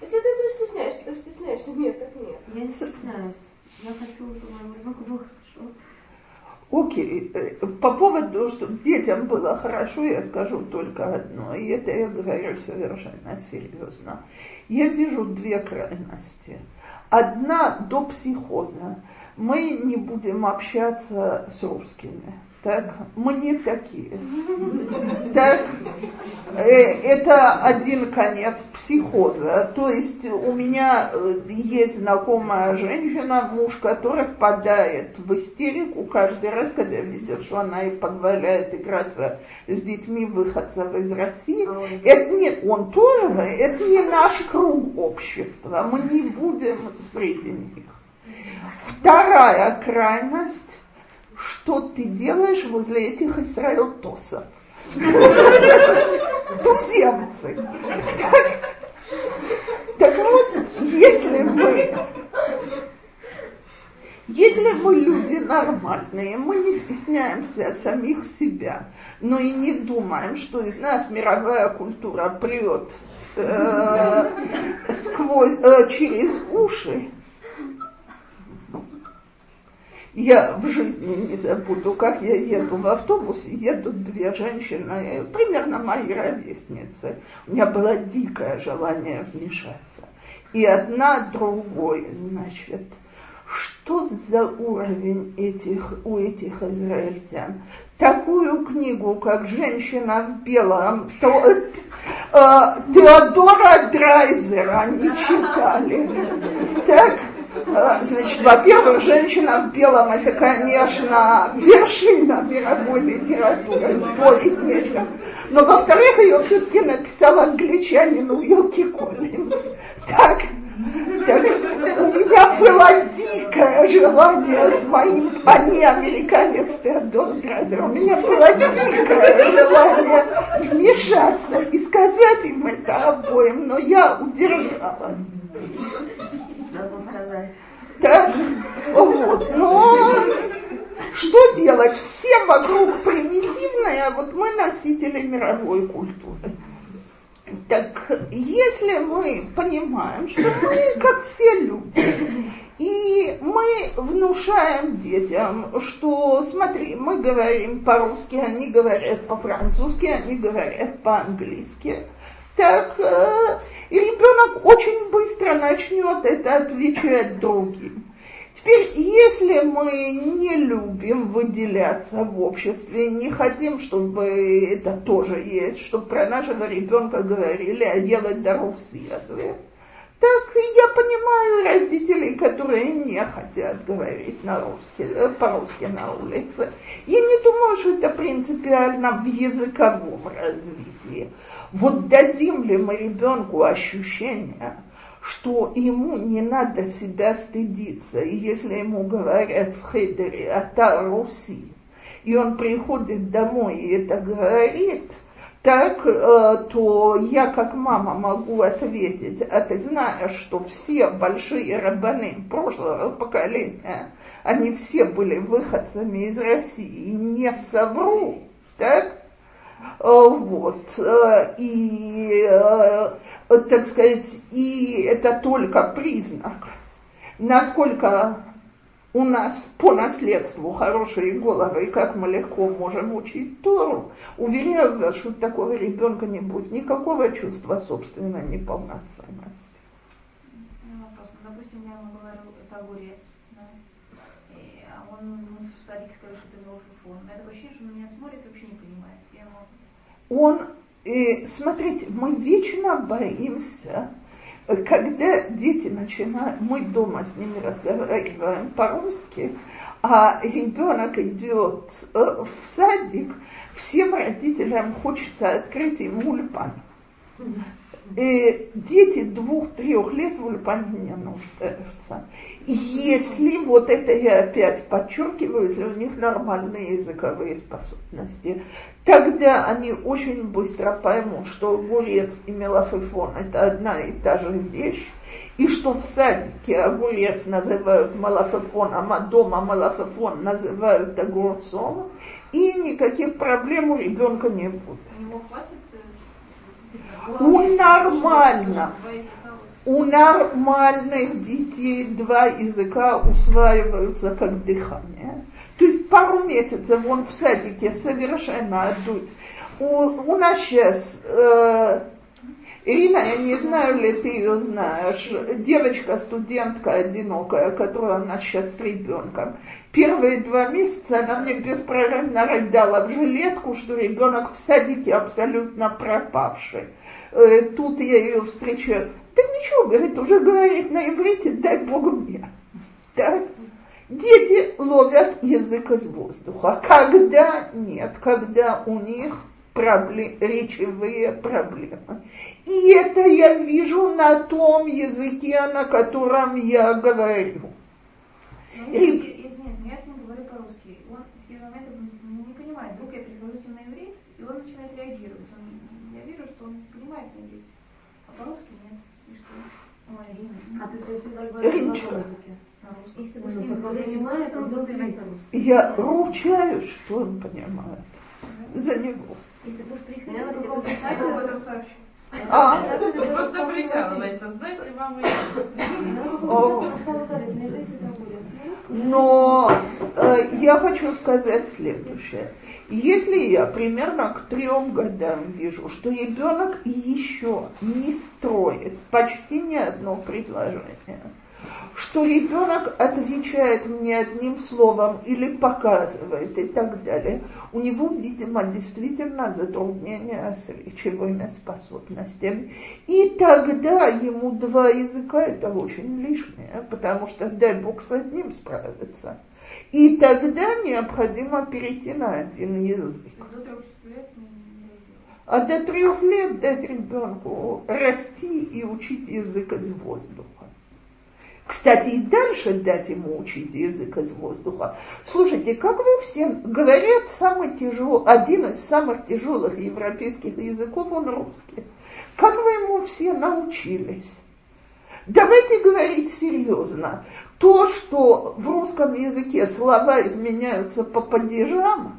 Если ты этого стесняешься, то стесняешься. Нет, так нет. Я не стесняюсь. Я хочу, чтобы моему ребенку было хорошо. Окей, э, по поводу, что детям было хорошо, я скажу только одно, и это я говорю совершенно серьезно. Я вижу две крайности. Одна до психоза. Мы не будем общаться с русскими. Так, мы не такие. Так, э, это один конец психоза. То есть у меня э, есть знакомая женщина, муж которой впадает в истерику каждый раз, когда видит, что она ей позволяет играться с детьми выходцев из России. Это не он тоже, это не наш круг общества. Мы не будем среди них. Вторая крайность что ты делаешь возле этих израильтосов? Туземцы. Так, так вот, если мы, если мы люди нормальные, мы не стесняемся самих себя, но и не думаем, что из нас мировая культура прет э, сквозь, э, через уши, я в жизни не забуду, как я еду в автобусе, едут две женщины, примерно мои ровесницы. У меня было дикое желание вмешаться. И одна другой, значит, что за уровень этих, у этих израильтян? Такую книгу, как «Женщина в белом», то, э, Теодора Драйзера не читали. Так, Значит, во-первых, женщина в белом это, конечно, вершина мировой литературы, спорить нечем. Но, во-вторых, ее все-таки написал англичанин Уилки Коллинз. Так, так, у меня было дикое желание с моим, а не американец Теодор Дразер, у меня было дикое желание вмешаться и сказать им это обоим, но я удержалась. Так, вот, но что делать? Все вокруг примитивные, а вот мы носители мировой культуры. Так если мы понимаем, что мы как все люди, и мы внушаем детям, что смотри, мы говорим по-русски, они говорят по-французски, они говорят по-английски, так э, ребенок очень быстро начнет это отвечать другим. Теперь, если мы не любим выделяться в обществе, не хотим, чтобы это тоже есть, чтобы про нашего ребенка говорили, а делать дарусы язык, так я понимаю родителей, которые не хотят говорить на русский, э, по-русски на улице. Я не думаю, что это принципиально в языковом развитии. Вот дадим ли мы ребенку ощущение, что ему не надо себя стыдиться, и если ему говорят в хедере «Ата Руси», и он приходит домой и это говорит, так, э, то я как мама могу ответить, а ты знаешь, что все большие рабаны прошлого поколения, они все были выходцами из России, и не совру, так? Вот. И, так сказать, и это только признак, насколько у нас по наследству хорошие головы, и как мы легко можем учить Тору, уверяю вас, что такого ребенка не будет никакого чувства собственной неполноценности. Ну, вопрос. Ну, допустим, я ему говорю, это огурец, да? И, а он в садике сказал, что это мелфофон. У меня такое ощущение, что он меня смотрит и вообще не понимает. Я ему... Он, э, смотрите, мы вечно боимся когда дети начинают, мы дома с ними разговариваем по-русски, а ребенок идет э, в садик, всем родителям хочется открыть ему ульпан. И дети двух-трех лет в не нуждаются. Если, вот это я опять подчеркиваю, если у них нормальные языковые способности, тогда они очень быстро поймут, что огурец и мелафефон – это одна и та же вещь, и что в садике огурец называют малафефоном, а дома малафефон называют огурцом, и никаких проблем у ребенка не будет. У него хватит у нормально. У нормальных детей два языка усваиваются как дыхание. То есть пару месяцев он в садике совершенно отдует. У, у нас сейчас э, Ирина, я не знаю, ли ты ее знаешь, девочка-студентка одинокая, которая у нас сейчас с ребенком. Первые два месяца она мне беспрерывно рыдала в жилетку, что ребенок в садике абсолютно пропавший. Э, тут я ее встречаю. Да ничего, говорит, уже говорит на иврите, дай Бог мне. Так? Дети ловят язык из воздуха. Когда нет, когда у них проблем, речевые проблемы. И это я вижу на том языке, на котором я говорю. Ну, я, извините, я с ним говорю по-русски. Он в какие моменты не понимает. Вдруг я перехожу с ним на иврит, и он начинает реагировать. Он, я вижу, что он понимает на иврите, а по-русски нет. И что? Ой, А ты всегда говоришь на языке? Если ты будешь с ним понимает, он будет говорить по-русски. Я ручаюсь, что он понимает. За него. Если будешь приходить, я на сайте об этом сообщу. А? Просто прикалывайся, знаете, вам и Но э, я хочу сказать следующее. Если я примерно к трем годам вижу, что ребенок еще не строит почти ни одно предложение, что ребенок отвечает мне одним словом или показывает и так далее, у него, видимо, действительно затруднения с речевыми способностями. И тогда ему два языка это очень лишнее, потому что дай Бог с одним справиться. И тогда необходимо перейти на один язык. А до трех лет дать ребенку расти и учить язык из воздуха. Кстати, и дальше дать ему учить язык из воздуха. Слушайте, как вы все говорят, самый тяжел, один из самых тяжелых европейских языков, он русский. Как вы ему все научились? Давайте говорить серьезно. То, что в русском языке слова изменяются по падежам,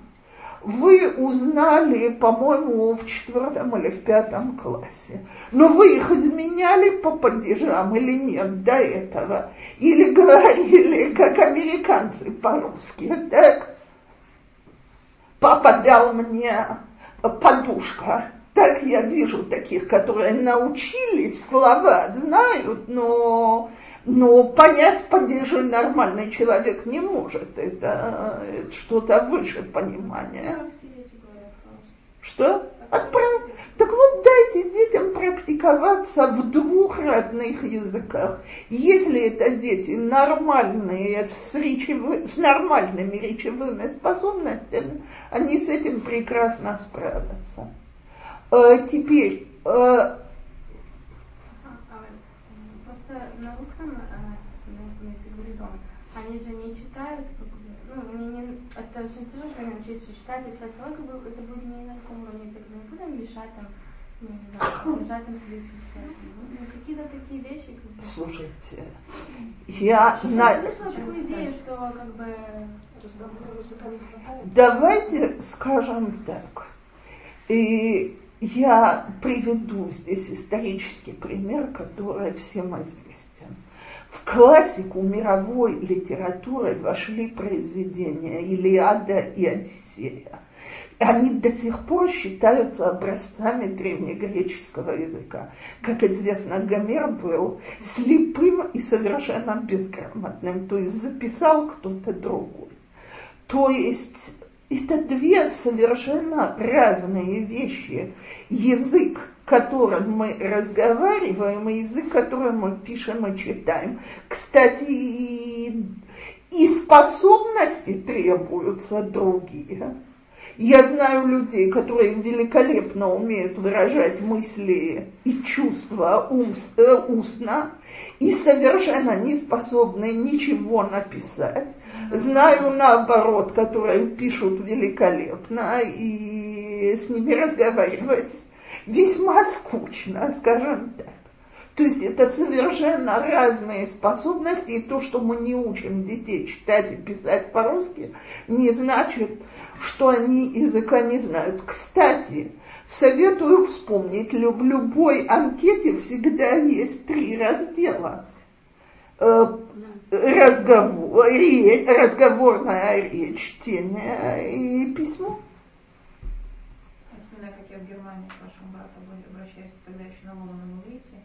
вы узнали, по-моему, в четвертом или в пятом классе. Но вы их изменяли по падежам или нет до этого? Или говорили, как американцы по-русски, так? Папа дал мне подушка. Так я вижу таких, которые научились, слова знают, но но понять падежи нормальный человек не может. Это, это что-то выше понимания. Что? Отправ... Так вот дайте детям практиковаться в двух родных языках. Если это дети нормальные, с, речевы... с нормальными речевыми способностями, они с этим прекрасно справятся. Э, теперь, э, на русском, если говорит он, они же не читают, как бы, ну, не, не, это очень тяжело, что они научились читать и писать слова, как бы это будет не на таком уровне, так мы будем мешать там, ну, не знаю, мешать им себе писать. Ну, какие-то такие вещи, как бы. Слушайте, я на... слышала такую идею, что как бы... Давайте скажем так. И я приведу здесь исторический пример, который всем известен. В классику мировой литературы вошли произведения Илиада и Одиссея. Они до сих пор считаются образцами древнегреческого языка. Как известно, Гомер был слепым и совершенно безграмотным, то есть записал кто-то другой. То есть это две совершенно разные вещи. Язык, которым мы разговариваем, и язык, который мы пишем и читаем. Кстати, и, и способности требуются другие. Я знаю людей, которые великолепно умеют выражать мысли и чувства ум, э, устно и совершенно не способны ничего написать. Знаю наоборот, которые пишут великолепно, и с ними разговаривать весьма скучно, скажем так. То есть это совершенно разные способности, и то, что мы не учим детей читать и писать по-русски, не значит, что они языка не знают. Кстати, советую вспомнить, в любой анкете всегда есть три раздела. Разговор, речь, разговорная речь, чтение и письмо. Вспоминаю, как я в Германии к вашему брату обращаюсь тогда еще на ломаном иврите.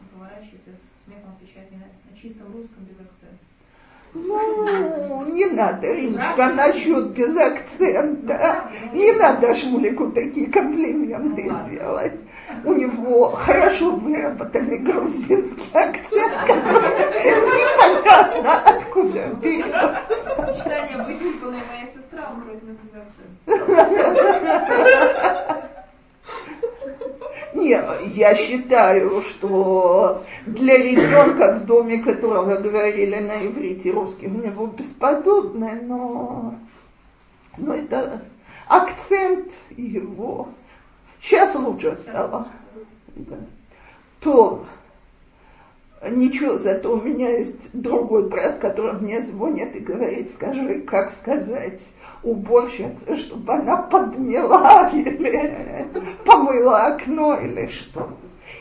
Он поворачивается смехом отвечает мне на чистом русском без акцента. Ну, не надо, Риночка, насчет без акцента. Не надо Шмулику такие комплименты делать. У него хорошо выработанный грузинский акцент, который непонятно откуда берется. Сочетание выполненной моя сестра, он грузин без акцента. Нет, я считаю, что для ребенка, в доме которого говорили на иврите русский, у него бесподобное, но, но это акцент его. Сейчас лучше стало. Да. То ничего, зато у меня есть другой брат, который мне звонит и говорит, скажи, как сказать уборщице, чтобы она подмела или помыла окно или что.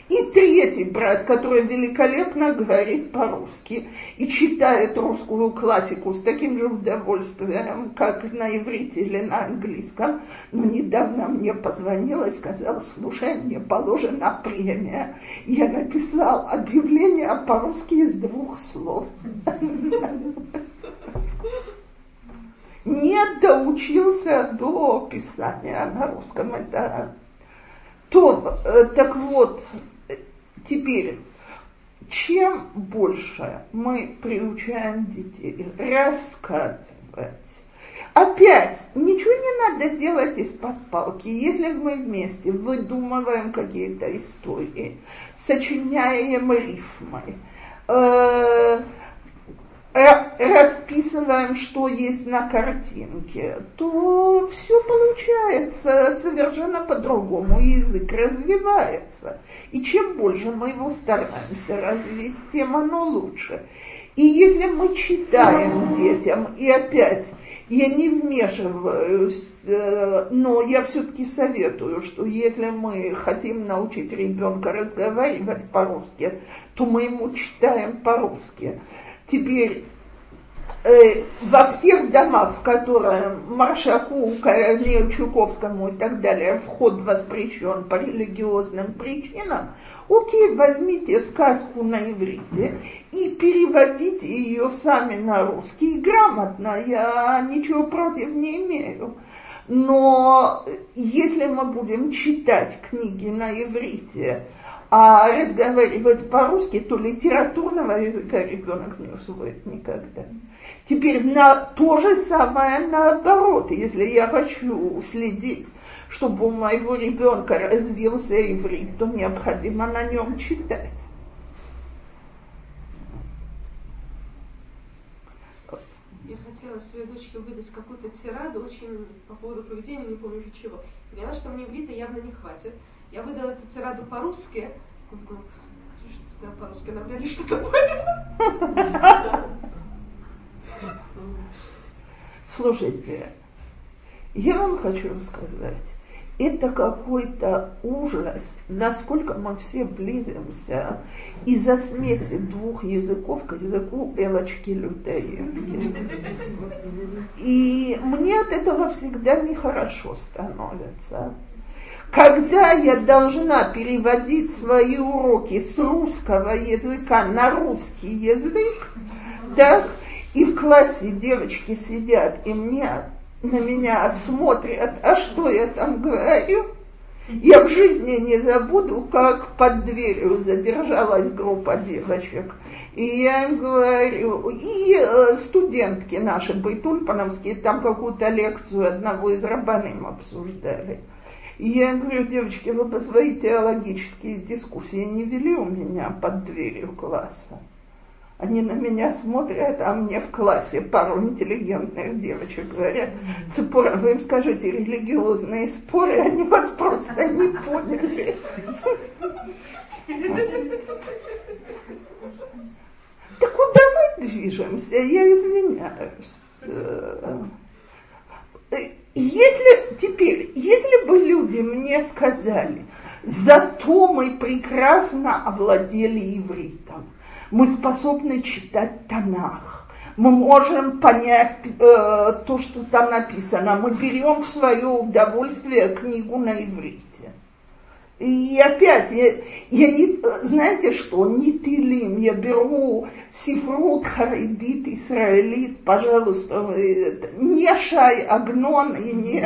И третий брат, который великолепно говорит по-русски и читает русскую классику с таким же удовольствием, как на иврите или на английском, но недавно мне позвонил и сказал, слушай, мне положена премия. Я написал объявление по-русски из двух слов. Не доучился до писания на русском. Это то, э, так вот, Теперь, чем больше мы приучаем детей рассказывать, Опять, ничего не надо делать из-под палки. Если мы вместе выдумываем какие-то истории, сочиняем рифмы, э, расписываем, что есть на картинке, то все получается совершенно по-другому, язык развивается. И чем больше мы его стараемся развить, тем оно лучше. И если мы читаем детям, и опять я не вмешиваюсь, э, но я все-таки советую, что если мы хотим научить ребенка разговаривать по-русски, то мы ему читаем по-русски. Теперь э, во всех домах, в которые Маршаку, Корнею Чуковскому и так далее вход воспрещен по религиозным причинам, окей, возьмите сказку на иврите и переводите ее сами на русский грамотно, я ничего против не имею. Но если мы будем читать книги на иврите, а разговаривать по-русски, то литературного языка ребенок не усвоит никогда. Теперь на то же самое наоборот, если я хочу следить, чтобы у моего ребенка развился иврит, то необходимо на нем читать. Я хотела своей дочке выдать какую-то тираду очень по поводу поведения, не помню чего. Поняла, что мне иврита явно не хватит. Я выдала эту тираду по-русски. Что по-русски, навряд ли что-то поняла. Слушайте, я вам хочу сказать, это какой-то ужас, насколько мы все близимся из-за смеси двух языков к языку Элочки-людоедки. И мне от этого всегда нехорошо становится. Когда я должна переводить свои уроки с русского языка на русский язык, так, и в классе девочки сидят, и мне на меня смотрят, а что я там говорю? Я в жизни не забуду, как под дверью задержалась группа девочек. И я им говорю, и э, студентки наши байтульпановские там какую-то лекцию одного из рабаным обсуждали. И я говорю, девочки, вы бы свои теологические дискуссии не вели у меня под дверью класса. Они на меня смотрят, а мне в классе пару интеллигентных девочек говорят, Цепора, вы им скажите религиозные споры, они вас просто не поняли. Да куда мы движемся? Я извиняюсь. Если теперь, если бы люди мне сказали, зато мы прекрасно овладели ивритом, мы способны читать Танах, мы можем понять э, то, что там написано, мы берем в свое удовольствие книгу на иврите. И опять, я, я не, знаете что, не тылим, я беру сифрут харидит, израилит, пожалуйста, не шай агнон и не,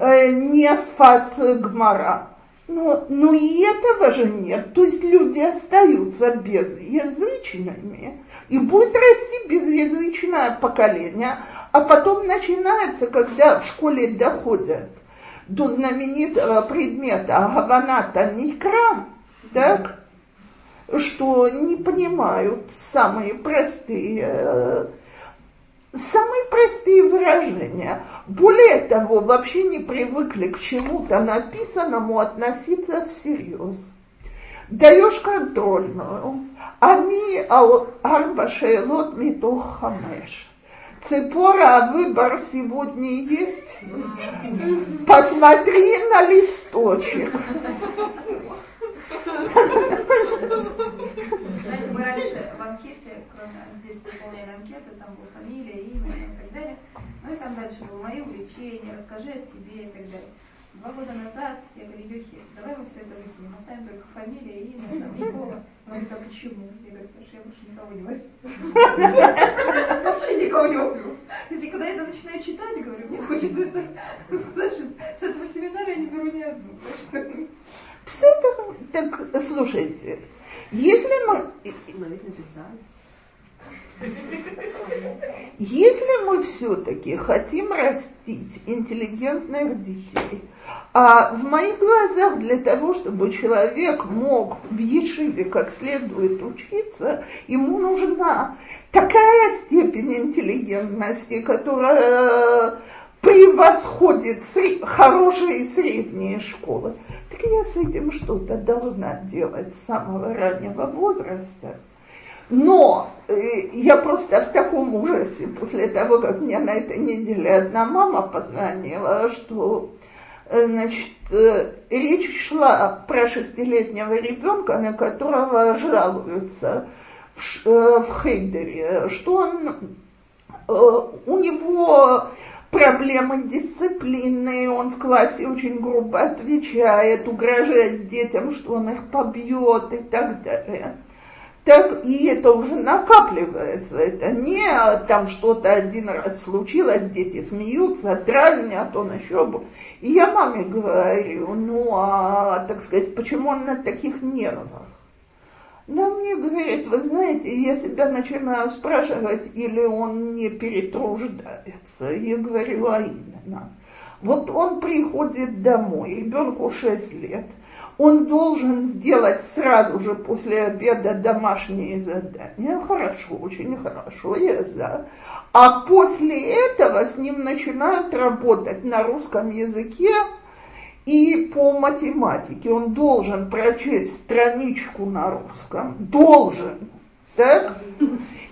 э, не сфат гмара. Но, но и этого же нет. То есть люди остаются безязычными. И будет расти безязычное поколение. А потом начинается, когда в школе доходят до знаменитого предмета Гаваната Никра, так, что не понимают самые простые э, самые простые выражения. Более того, вообще не привыкли к чему-то написанному относиться всерьез. Даешь контрольную. Они арба шейлот хамеш. Цепора, а выбор сегодня есть? Посмотри на листочек. Знаете, мы раньше в анкете, кроме здесь заполняли анкету, там была фамилия, имя и так далее. Ну и там дальше было мои увлечения, расскажи о себе и так далее. Два года назад я говорю, Юхи, давай мы все это выкинем, оставим только фамилия, имя, там, школа. Он говорит, а почему? Я говорю, потому что я больше никого не возьму. Вообще никого не возьму. И когда я это начинаю читать, говорю, мне хочется сказать, что с этого семинара я не беру ни одну. Так, слушайте, если мы... Если мы все-таки хотим растить интеллигентных детей, а в моих глазах для того, чтобы человек мог в Ешиве как следует учиться, ему нужна такая степень интеллигентности, которая превосходит хорошие средние школы, так я с этим что-то должна делать с самого раннего возраста. Но э, я просто в таком ужасе после того, как мне на этой неделе одна мама позвонила, что э, значит, э, речь шла про шестилетнего ребенка, на которого жалуются в, в Хейдере, что он, у него проблемы дисциплины, он в классе очень грубо отвечает, угрожает детям, что он их побьет и так далее. Так, и это уже накапливается, это не там что-то один раз случилось, дети смеются, дразнят, он еще... И я маме говорю, ну а, так сказать, почему он на таких нервах? Да мне говорят, вы знаете, я себя начинаю спрашивать, или он не перетруждается. Я говорю, а именно. Вот он приходит домой, ребенку 6 лет, он должен сделать сразу же после обеда домашние задания. Хорошо, очень хорошо, я за. А после этого с ним начинают работать на русском языке и по математике он должен прочесть страничку на русском, должен, так?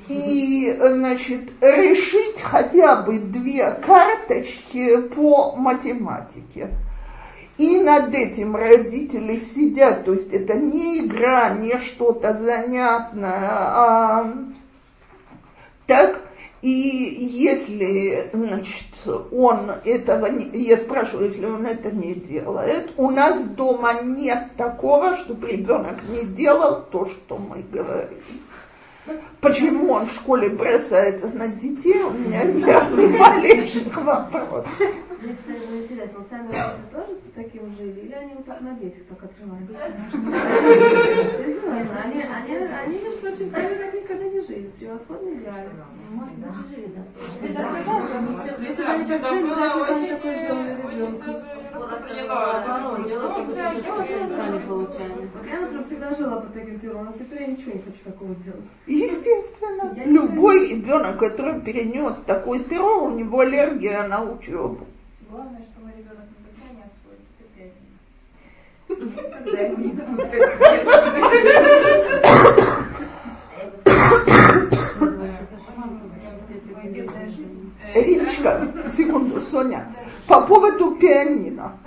И, значит, решить хотя бы две карточки по математике. И над этим родители сидят, то есть это не игра, не что-то занятное, а так, и если, значит, он этого не, я спрашиваю, если он это не делает, у нас дома нет такого, чтобы ребенок не делал то, что мы говорим. Почему он в школе бросается на детей, у меня нет малейших вопросов. Мне всегда интересно, сами родители тоже таким жили, или они вот так на детях так отрывали? Они, они, они, между прочим, сами так никогда не жили. Превосходно идеально. Может, даже жили, да. Если бы они так жили, ли бы такой сделали ребенка. Сами получали. Я, например, всегда жила по таким террорам, а теперь я ничего не хочу такого делать. Естественно, любой ребенок, который перенес такой террор, у него аллергия на учебу. Главное, чтобы ребенок никогда не освоит это пять Тогда ему не дадут Риночка, секунду, Соня, по поводу пианино.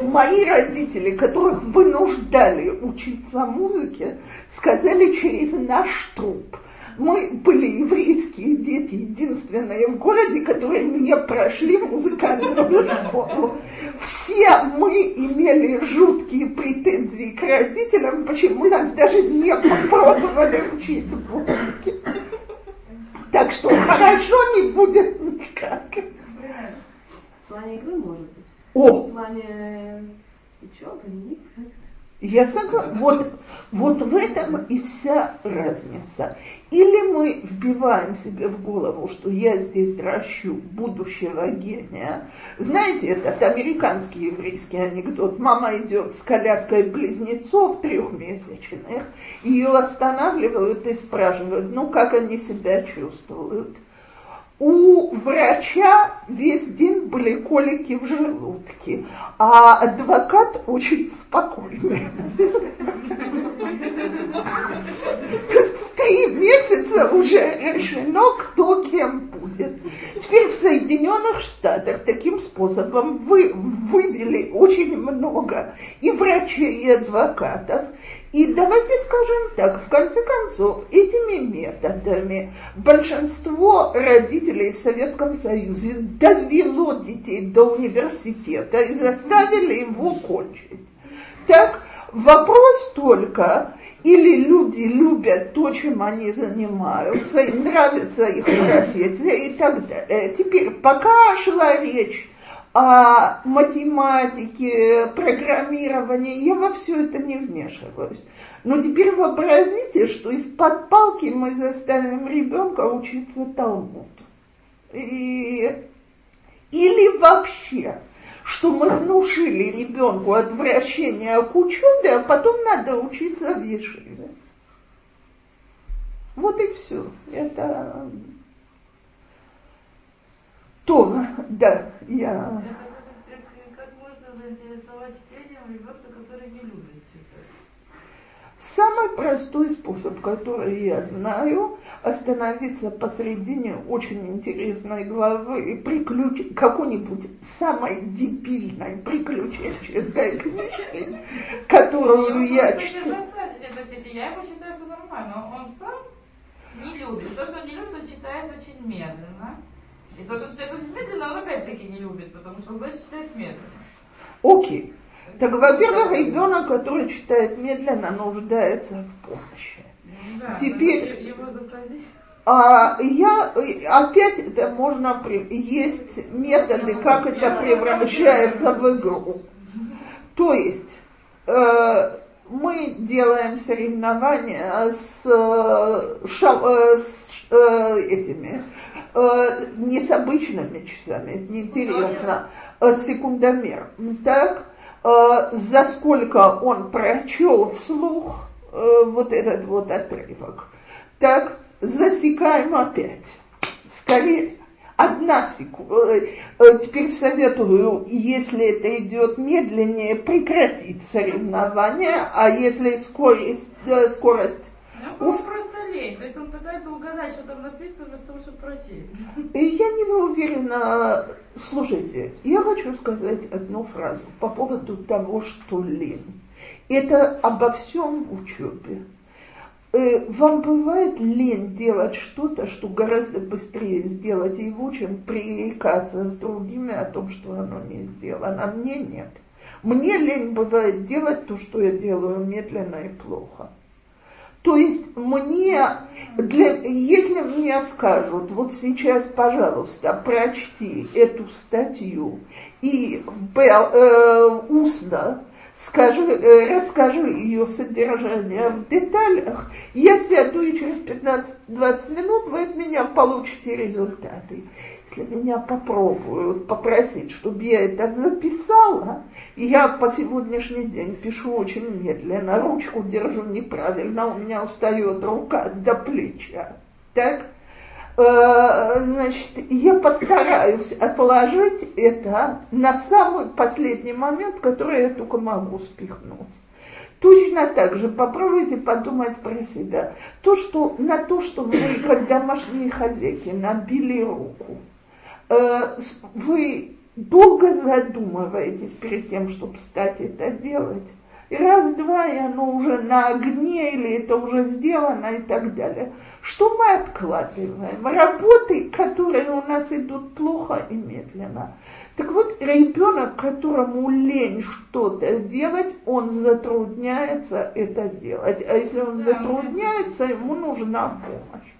Мои родители, которых вынуждали учиться музыке, сказали через наш труп. Мы были еврейские дети, единственные в городе, которые не прошли музыкальную школу. Все мы имели жуткие претензии к родителям, почему нас даже не попробовали учить музыке. Так что хорошо не будет никак. В плане игры может быть. О, В плане учебы нет. Я согласна. Вот, вот в этом и вся разница. Или мы вбиваем себе в голову, что я здесь ращу будущего гения. Знаете этот американский еврейский анекдот? Мама идет с коляской близнецов трехмесячных, ее останавливают и спрашивают, ну как они себя чувствуют. У врача весь день были колики в желудке, а адвокат очень спокойный. То есть в три месяца уже решено, кто кем будет. Теперь в Соединенных Штатах таким способом вы вывели очень много и врачей, и адвокатов. И давайте скажем так, в конце концов, этими методами большинство родителей в Советском Союзе довело детей до университета и заставили его кончить. Так, вопрос только, или люди любят то, чем они занимаются, им нравится их профессия и так далее. Теперь, пока шла речь о математике, программировании, я во все это не вмешиваюсь. Но теперь вообразите, что из-под палки мы заставим ребенка учиться Талмуду. И... Или вообще, что мы внушили ребенку отвращение к учебе, а потом надо учиться в Ешиве. Вот и все. Это то, да, я... Как, как, как можно заинтересовать чтением ребенка, который не любит читать? Самый простой способ, который я знаю, остановиться посредине очень интересной главы и приключ... какой-нибудь самой дебильной приключенческой книжки, которую я читаю. Я его считаю, все нормально. Он сам не любит. То, что он не любит, он читает очень медленно. И то, что читает очень медленно, он опять-таки не любит, потому что он, значит, читает медленно. Окей. Так, во-первых, ребенок, который читает медленно, нуждается в помощи. Да, Теперь- его засадить. А я опять это можно есть методы, как это превращается в игру. То есть э, мы делаем соревнования с, э, э, с э, этими не с обычными часами, это неинтересно, а с секундомером. Так, э, за сколько он прочел вслух э, вот этот вот отрывок. Так, засекаем опять. Скорее, одна секунда. Теперь советую, если это идет медленнее, прекратить соревнование, а если скорость, э, скорость Ну, Ус- просто лень. То есть он пытается угадать, что там написано, вместо того, чтобы прочесть. Я не уверена. Слушайте, я хочу сказать одну фразу по поводу того, что лень. Это обо всем в учебе. Э, вам бывает лень делать что-то, что гораздо быстрее сделать его, чем пререкаться с другими о том, что оно не сделано. Мне нет. Мне лень бывает делать то, что я делаю медленно и плохо. То есть мне, для, если мне скажут, вот сейчас, пожалуйста, прочти эту статью и э, устно скажи, э, расскажи ее содержание в деталях, я сяду и через 15-20 минут вы от меня получите результаты. Если меня попробуют попросить, чтобы я это записала, я по сегодняшний день пишу очень медленно, ручку держу неправильно, у меня устает рука до плеча. Так? Э, значит, я постараюсь отложить это на самый последний момент, который я только могу спихнуть. Точно так же попробуйте подумать про себя. То, что, на то, что вы, как домашние хозяйки, набили руку, вы долго задумываетесь перед тем, чтобы стать это делать. И раз-два, и оно уже на огне, или это уже сделано и так далее. Что мы откладываем? Работы, которые у нас идут плохо и медленно. Так вот, ребенок, которому лень что-то делать, он затрудняется это делать. А если он затрудняется, ему нужна помощь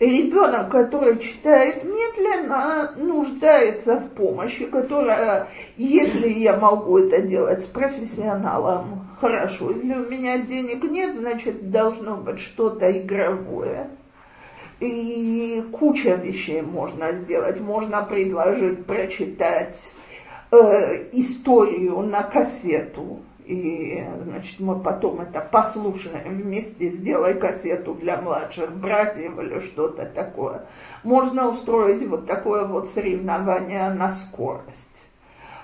ребенок, который читает медленно, нуждается в помощи, которая, если я могу это делать с профессионалом, хорошо. Если у меня денег нет, значит, должно быть что-то игровое. И куча вещей можно сделать. Можно предложить прочитать э, историю на кассету и, значит, мы потом это послушаем вместе, сделай кассету для младших братьев или что-то такое. Можно устроить вот такое вот соревнование на скорость.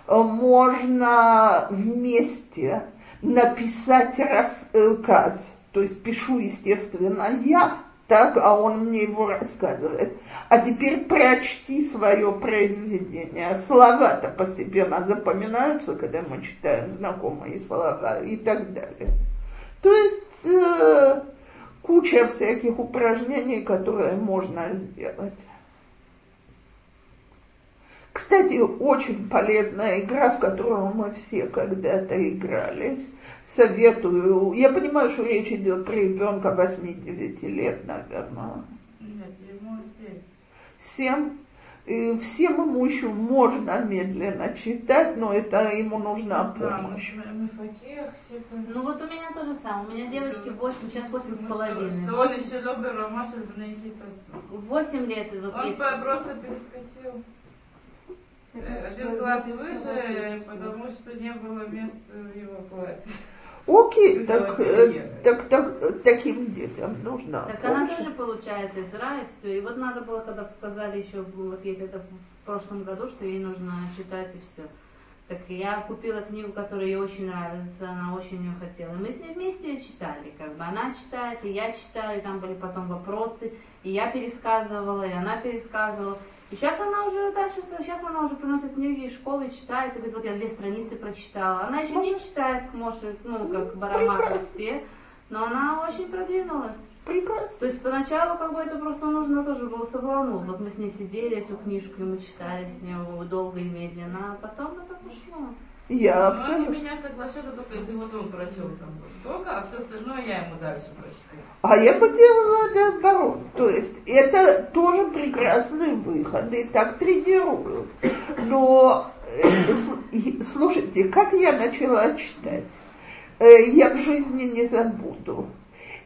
Можно вместе написать рассказ, то есть пишу, естественно, я, так, а он мне его рассказывает. А теперь прочти свое произведение. Слова-то постепенно запоминаются, когда мы читаем знакомые слова и так далее. То есть э, куча всяких упражнений, которые можно сделать. Кстати, очень полезная игра, в которую мы все когда-то игрались. Советую. Я понимаю, что речь идет про ребенка 8-9 лет, наверное. Нет, ему 7. 7? И всем ему еще можно медленно читать, но это ему нужна помощь. Ну вот у меня то же самое. У меня девочки 8, сейчас 8 с половиной. Что он еще добрый Ромаша, 8 лет. Вот он просто перескочил. Один класс выше, потому что не было места в его классе. Окей, так, э, так, так, таким детям нужно. Так она тоже получает Изра и все. И вот надо было, когда сказали еще, вот ей когда в прошлом году, что ей нужно читать и все. Так я купила книгу, которая ей очень нравится, она очень ее хотела. И мы с ней вместе ее читали, как бы она читает, и я читаю, и там были потом вопросы, и я пересказывала, и она пересказывала. И сейчас она уже дальше, сейчас она уже приносит книги из школы, читает, и говорит, вот я две страницы прочитала. Она еще не читает, может, ну, как Барама, как все, но она очень продвинулась. Прекрасно. То есть поначалу как бы это просто нужно тоже было соблазнуть. Вот мы с ней сидели, эту книжку, и мы читали с ней долго и медленно, а потом это пошло. Я ну, абсолютно... Они меня соглашаются только если вот он прочел там столько, а все остальное я ему дальше прочитаю. А я бы делала наоборот. То есть это тоже прекрасный выход, и так тренируют. Но э, слушайте, как я начала читать? Э, я в жизни не забуду.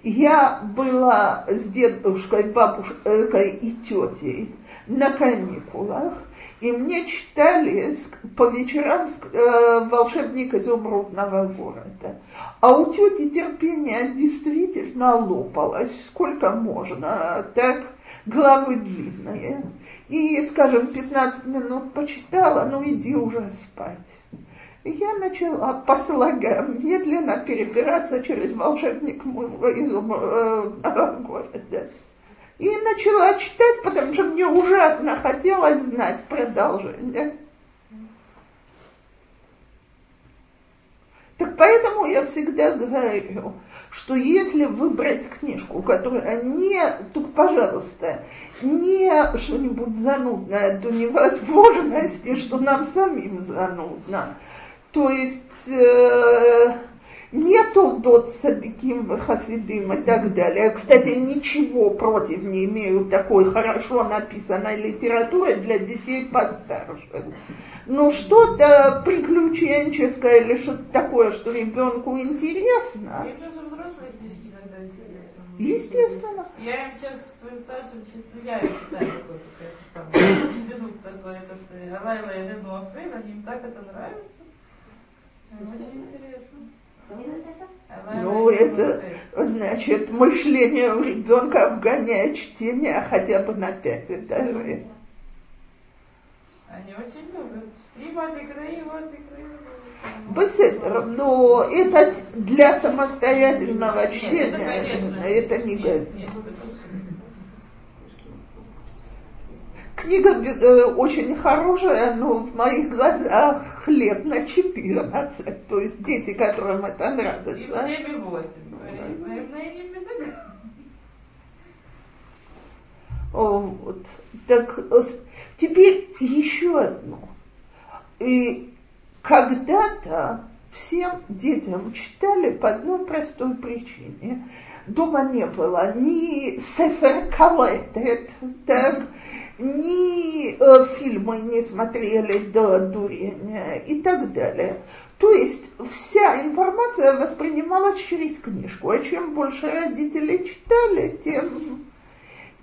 Я была с дедушкой, бабушкой и тетей на каникулах, и мне читали по вечерам э, «Волшебник изумрудного города». А у тети терпение действительно лопалось, сколько можно, так, главы длинные. И, скажем, 15 минут почитала, ну иди уже спать. Я начала по слогам медленно перебираться через волшебник изумрудного э, города. И начала читать, потому что мне ужасно хотелось знать продолжение. Так поэтому я всегда говорю, что если выбрать книжку, которая не, тут, пожалуйста, не что-нибудь занудное до невозможности, что нам самим занудно, то есть э, нету дот садиким хасидим и так далее. Кстати, ничего против не имею такой хорошо написанной литературы для детей постарше. Но что-то приключенческое или что-то такое, что ребенку интересно. Естественно. Я им сейчас своим старшим читаю, я читаю какой-то минут такой, этот Алайла и Лену Афрейн, они им так это нравится. Ну, это значит, мышление у ребенка обгоняет чтение хотя бы на пять этажей. Они очень любят. И вот икры, и вот икры. Беседер, но это для самостоятельного нет, чтения, это, это не нет, нет, Книга э, очень хорошая, но в моих глазах хлеб на 14. То есть дети, которым это нравится. И 7 и 8. Вот. Так теперь еще одно. И когда-то всем детям читали по одной простой причине. Дома не было ни сефер калетет, так, ни э, фильмы не смотрели до дурения и так далее. То есть вся информация воспринималась через книжку, а чем больше родители читали, тем,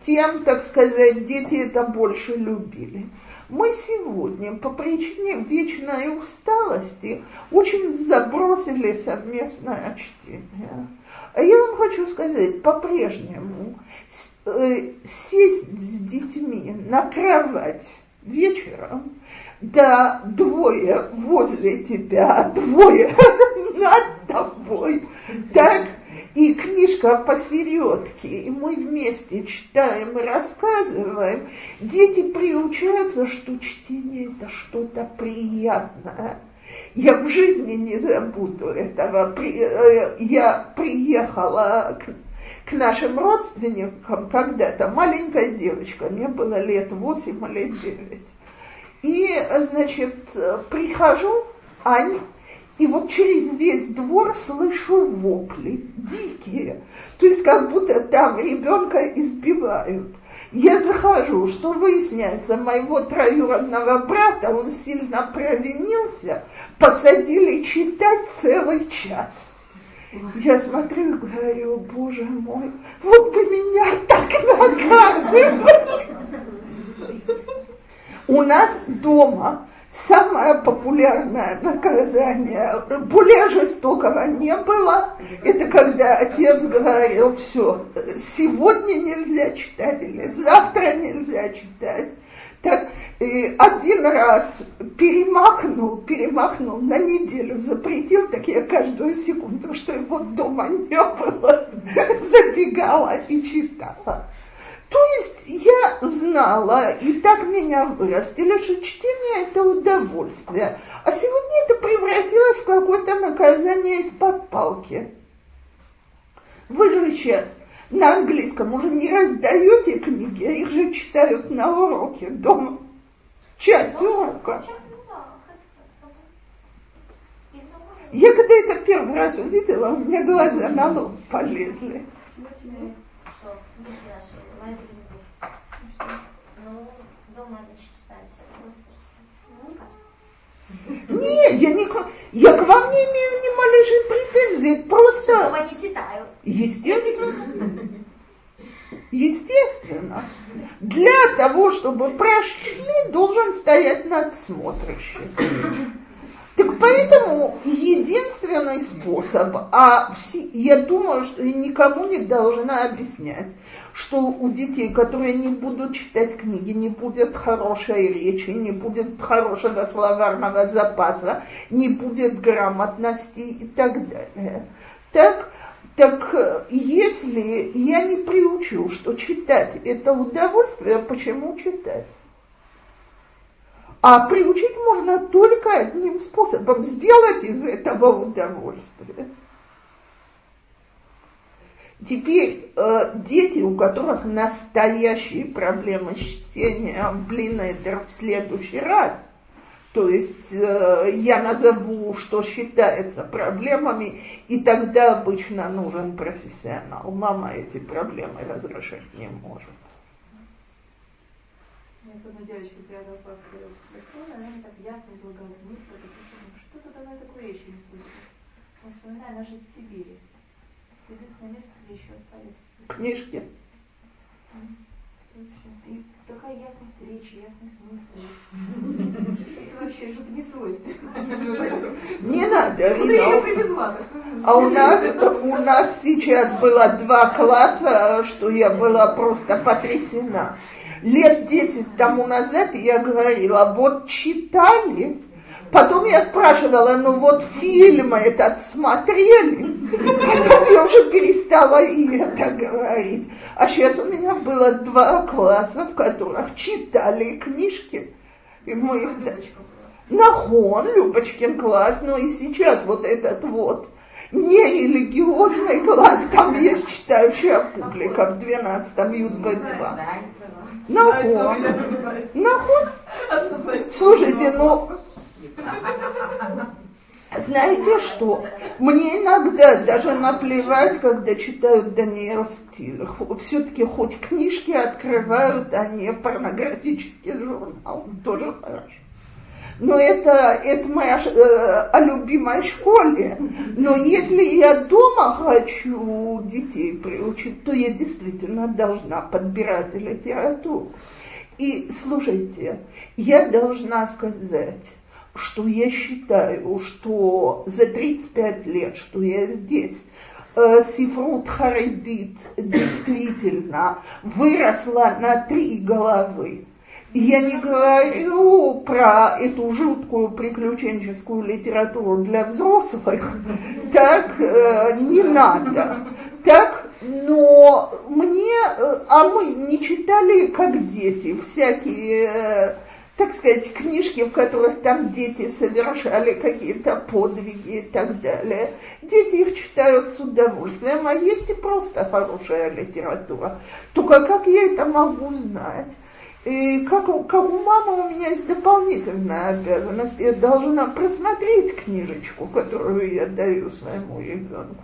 тем, так сказать, дети это больше любили. Мы сегодня по причине вечной усталости очень забросили совместное чтение. А я вам хочу сказать, по-прежнему э, сесть с детьми на кровать вечером, да двое возле тебя, двое над тобой, так и книжка посередке, и мы вместе читаем и рассказываем, дети приучаются, что чтение это что-то приятное. Я в жизни не забуду этого. Э, я приехала к, нашим родственникам когда-то, маленькая девочка, мне было лет восемь или девять. И, значит, прихожу, они, и вот через весь двор слышу вопли, дикие. То есть как будто там ребенка избивают. Я захожу, что выясняется, моего троюродного брата, он сильно провинился, посадили читать целый час. Я смотрю и говорю, боже мой, вот бы меня так наказывали. У нас дома Самое популярное наказание, более жестокого не было, это когда отец говорил, все, сегодня нельзя читать или завтра нельзя читать. Так, и один раз перемахнул, перемахнул на неделю, запретил, так я каждую секунду, что его дома не было, забегала и читала. То есть я знала, и так меня вырастили, что чтение это удовольствие. А сегодня это превратилось в какое-то наказание из-под палки. Вы же сейчас на английском уже не раздаете книги, а их же читают на уроке дома. Часть урока. Я когда это первый раз увидела, у меня глаза на лоб полезли. Ну. Нет, я, не, я к вам не имею ни малейшей претензии, просто... Дома не читаю. Естественно. Естественно. Для того, чтобы прошли, должен стоять надсмотрщик. Так поэтому единственный способ, а все, я думаю, что никому не должна объяснять, что у детей, которые не будут читать книги, не будет хорошей речи, не будет хорошего словарного запаса, не будет грамотности и так далее. Так, так если я не приучу, что читать это удовольствие, почему читать? А приучить можно только одним способом, сделать из этого удовольствие. Теперь э, дети, у которых настоящие проблемы с чтением, блин, это в следующий раз. То есть э, я назову, что считается проблемами, и тогда обычно нужен профессионал. Мама эти проблемы разрешить не может. С одной девочкой 9 класса говорила телефону, она мне так ясно излагала мысль, что что-то давно такой речи не слышала. Но вспоминаю, она же из Сибири. Единственное место, где еще остались... Книжки. И такая ясность речи, ясность мысли. Это вообще что-то не свойственно. Не надо, Рина. А у нас, у нас сейчас было два класса, что я была просто потрясена лет 10 тому назад я говорила, вот читали, потом я спрашивала, ну вот фильм этот смотрели, потом я уже перестала и это говорить. А сейчас у меня было два класса, в которых читали книжки. И мы их... Нахон, Любочкин класс, но и сейчас вот этот вот нерелигиозный класс, там есть читающая публика в 12-м ЮДБ-2. Нахуй. Нахуй. Слушайте, ну, знаете что? Мне иногда даже наплевать, когда читают Даниэл Стиль. Все-таки хоть книжки открывают, а не порнографический журнал. Тоже хорошо но это, это моя э, о любимой школе. Но если я дома хочу детей приучить, то я действительно должна подбирать литературу. И слушайте, я должна сказать, что я считаю, что за 35 лет, что я здесь, э, Сифрут Харидит действительно выросла на три головы я не говорю про эту жуткую приключенческую литературу для взрослых, так э, не надо. Так, но мне, э, а мы не читали, как дети, всякие, э, так сказать, книжки, в которых там дети совершали какие-то подвиги и так далее. Дети их читают с удовольствием, а есть и просто хорошая литература. Только как я это могу знать? И как, как у мамы у меня есть дополнительная обязанность, я должна просмотреть книжечку, которую я даю своему ребенку.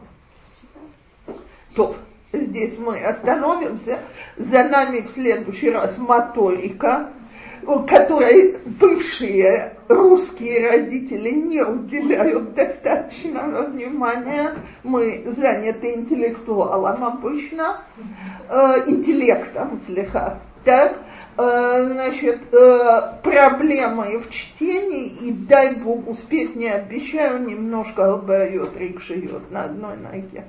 То, здесь мы остановимся. За нами в следующий раз моторика, которой бывшие русские родители не уделяют достаточного внимания. Мы заняты интеллектуалом обычно, э, интеллектом слегка. Так, значит, э, проблемы в чтении, и дай Бог успеть, не обещаю, немножко албайот рик на одной ноге.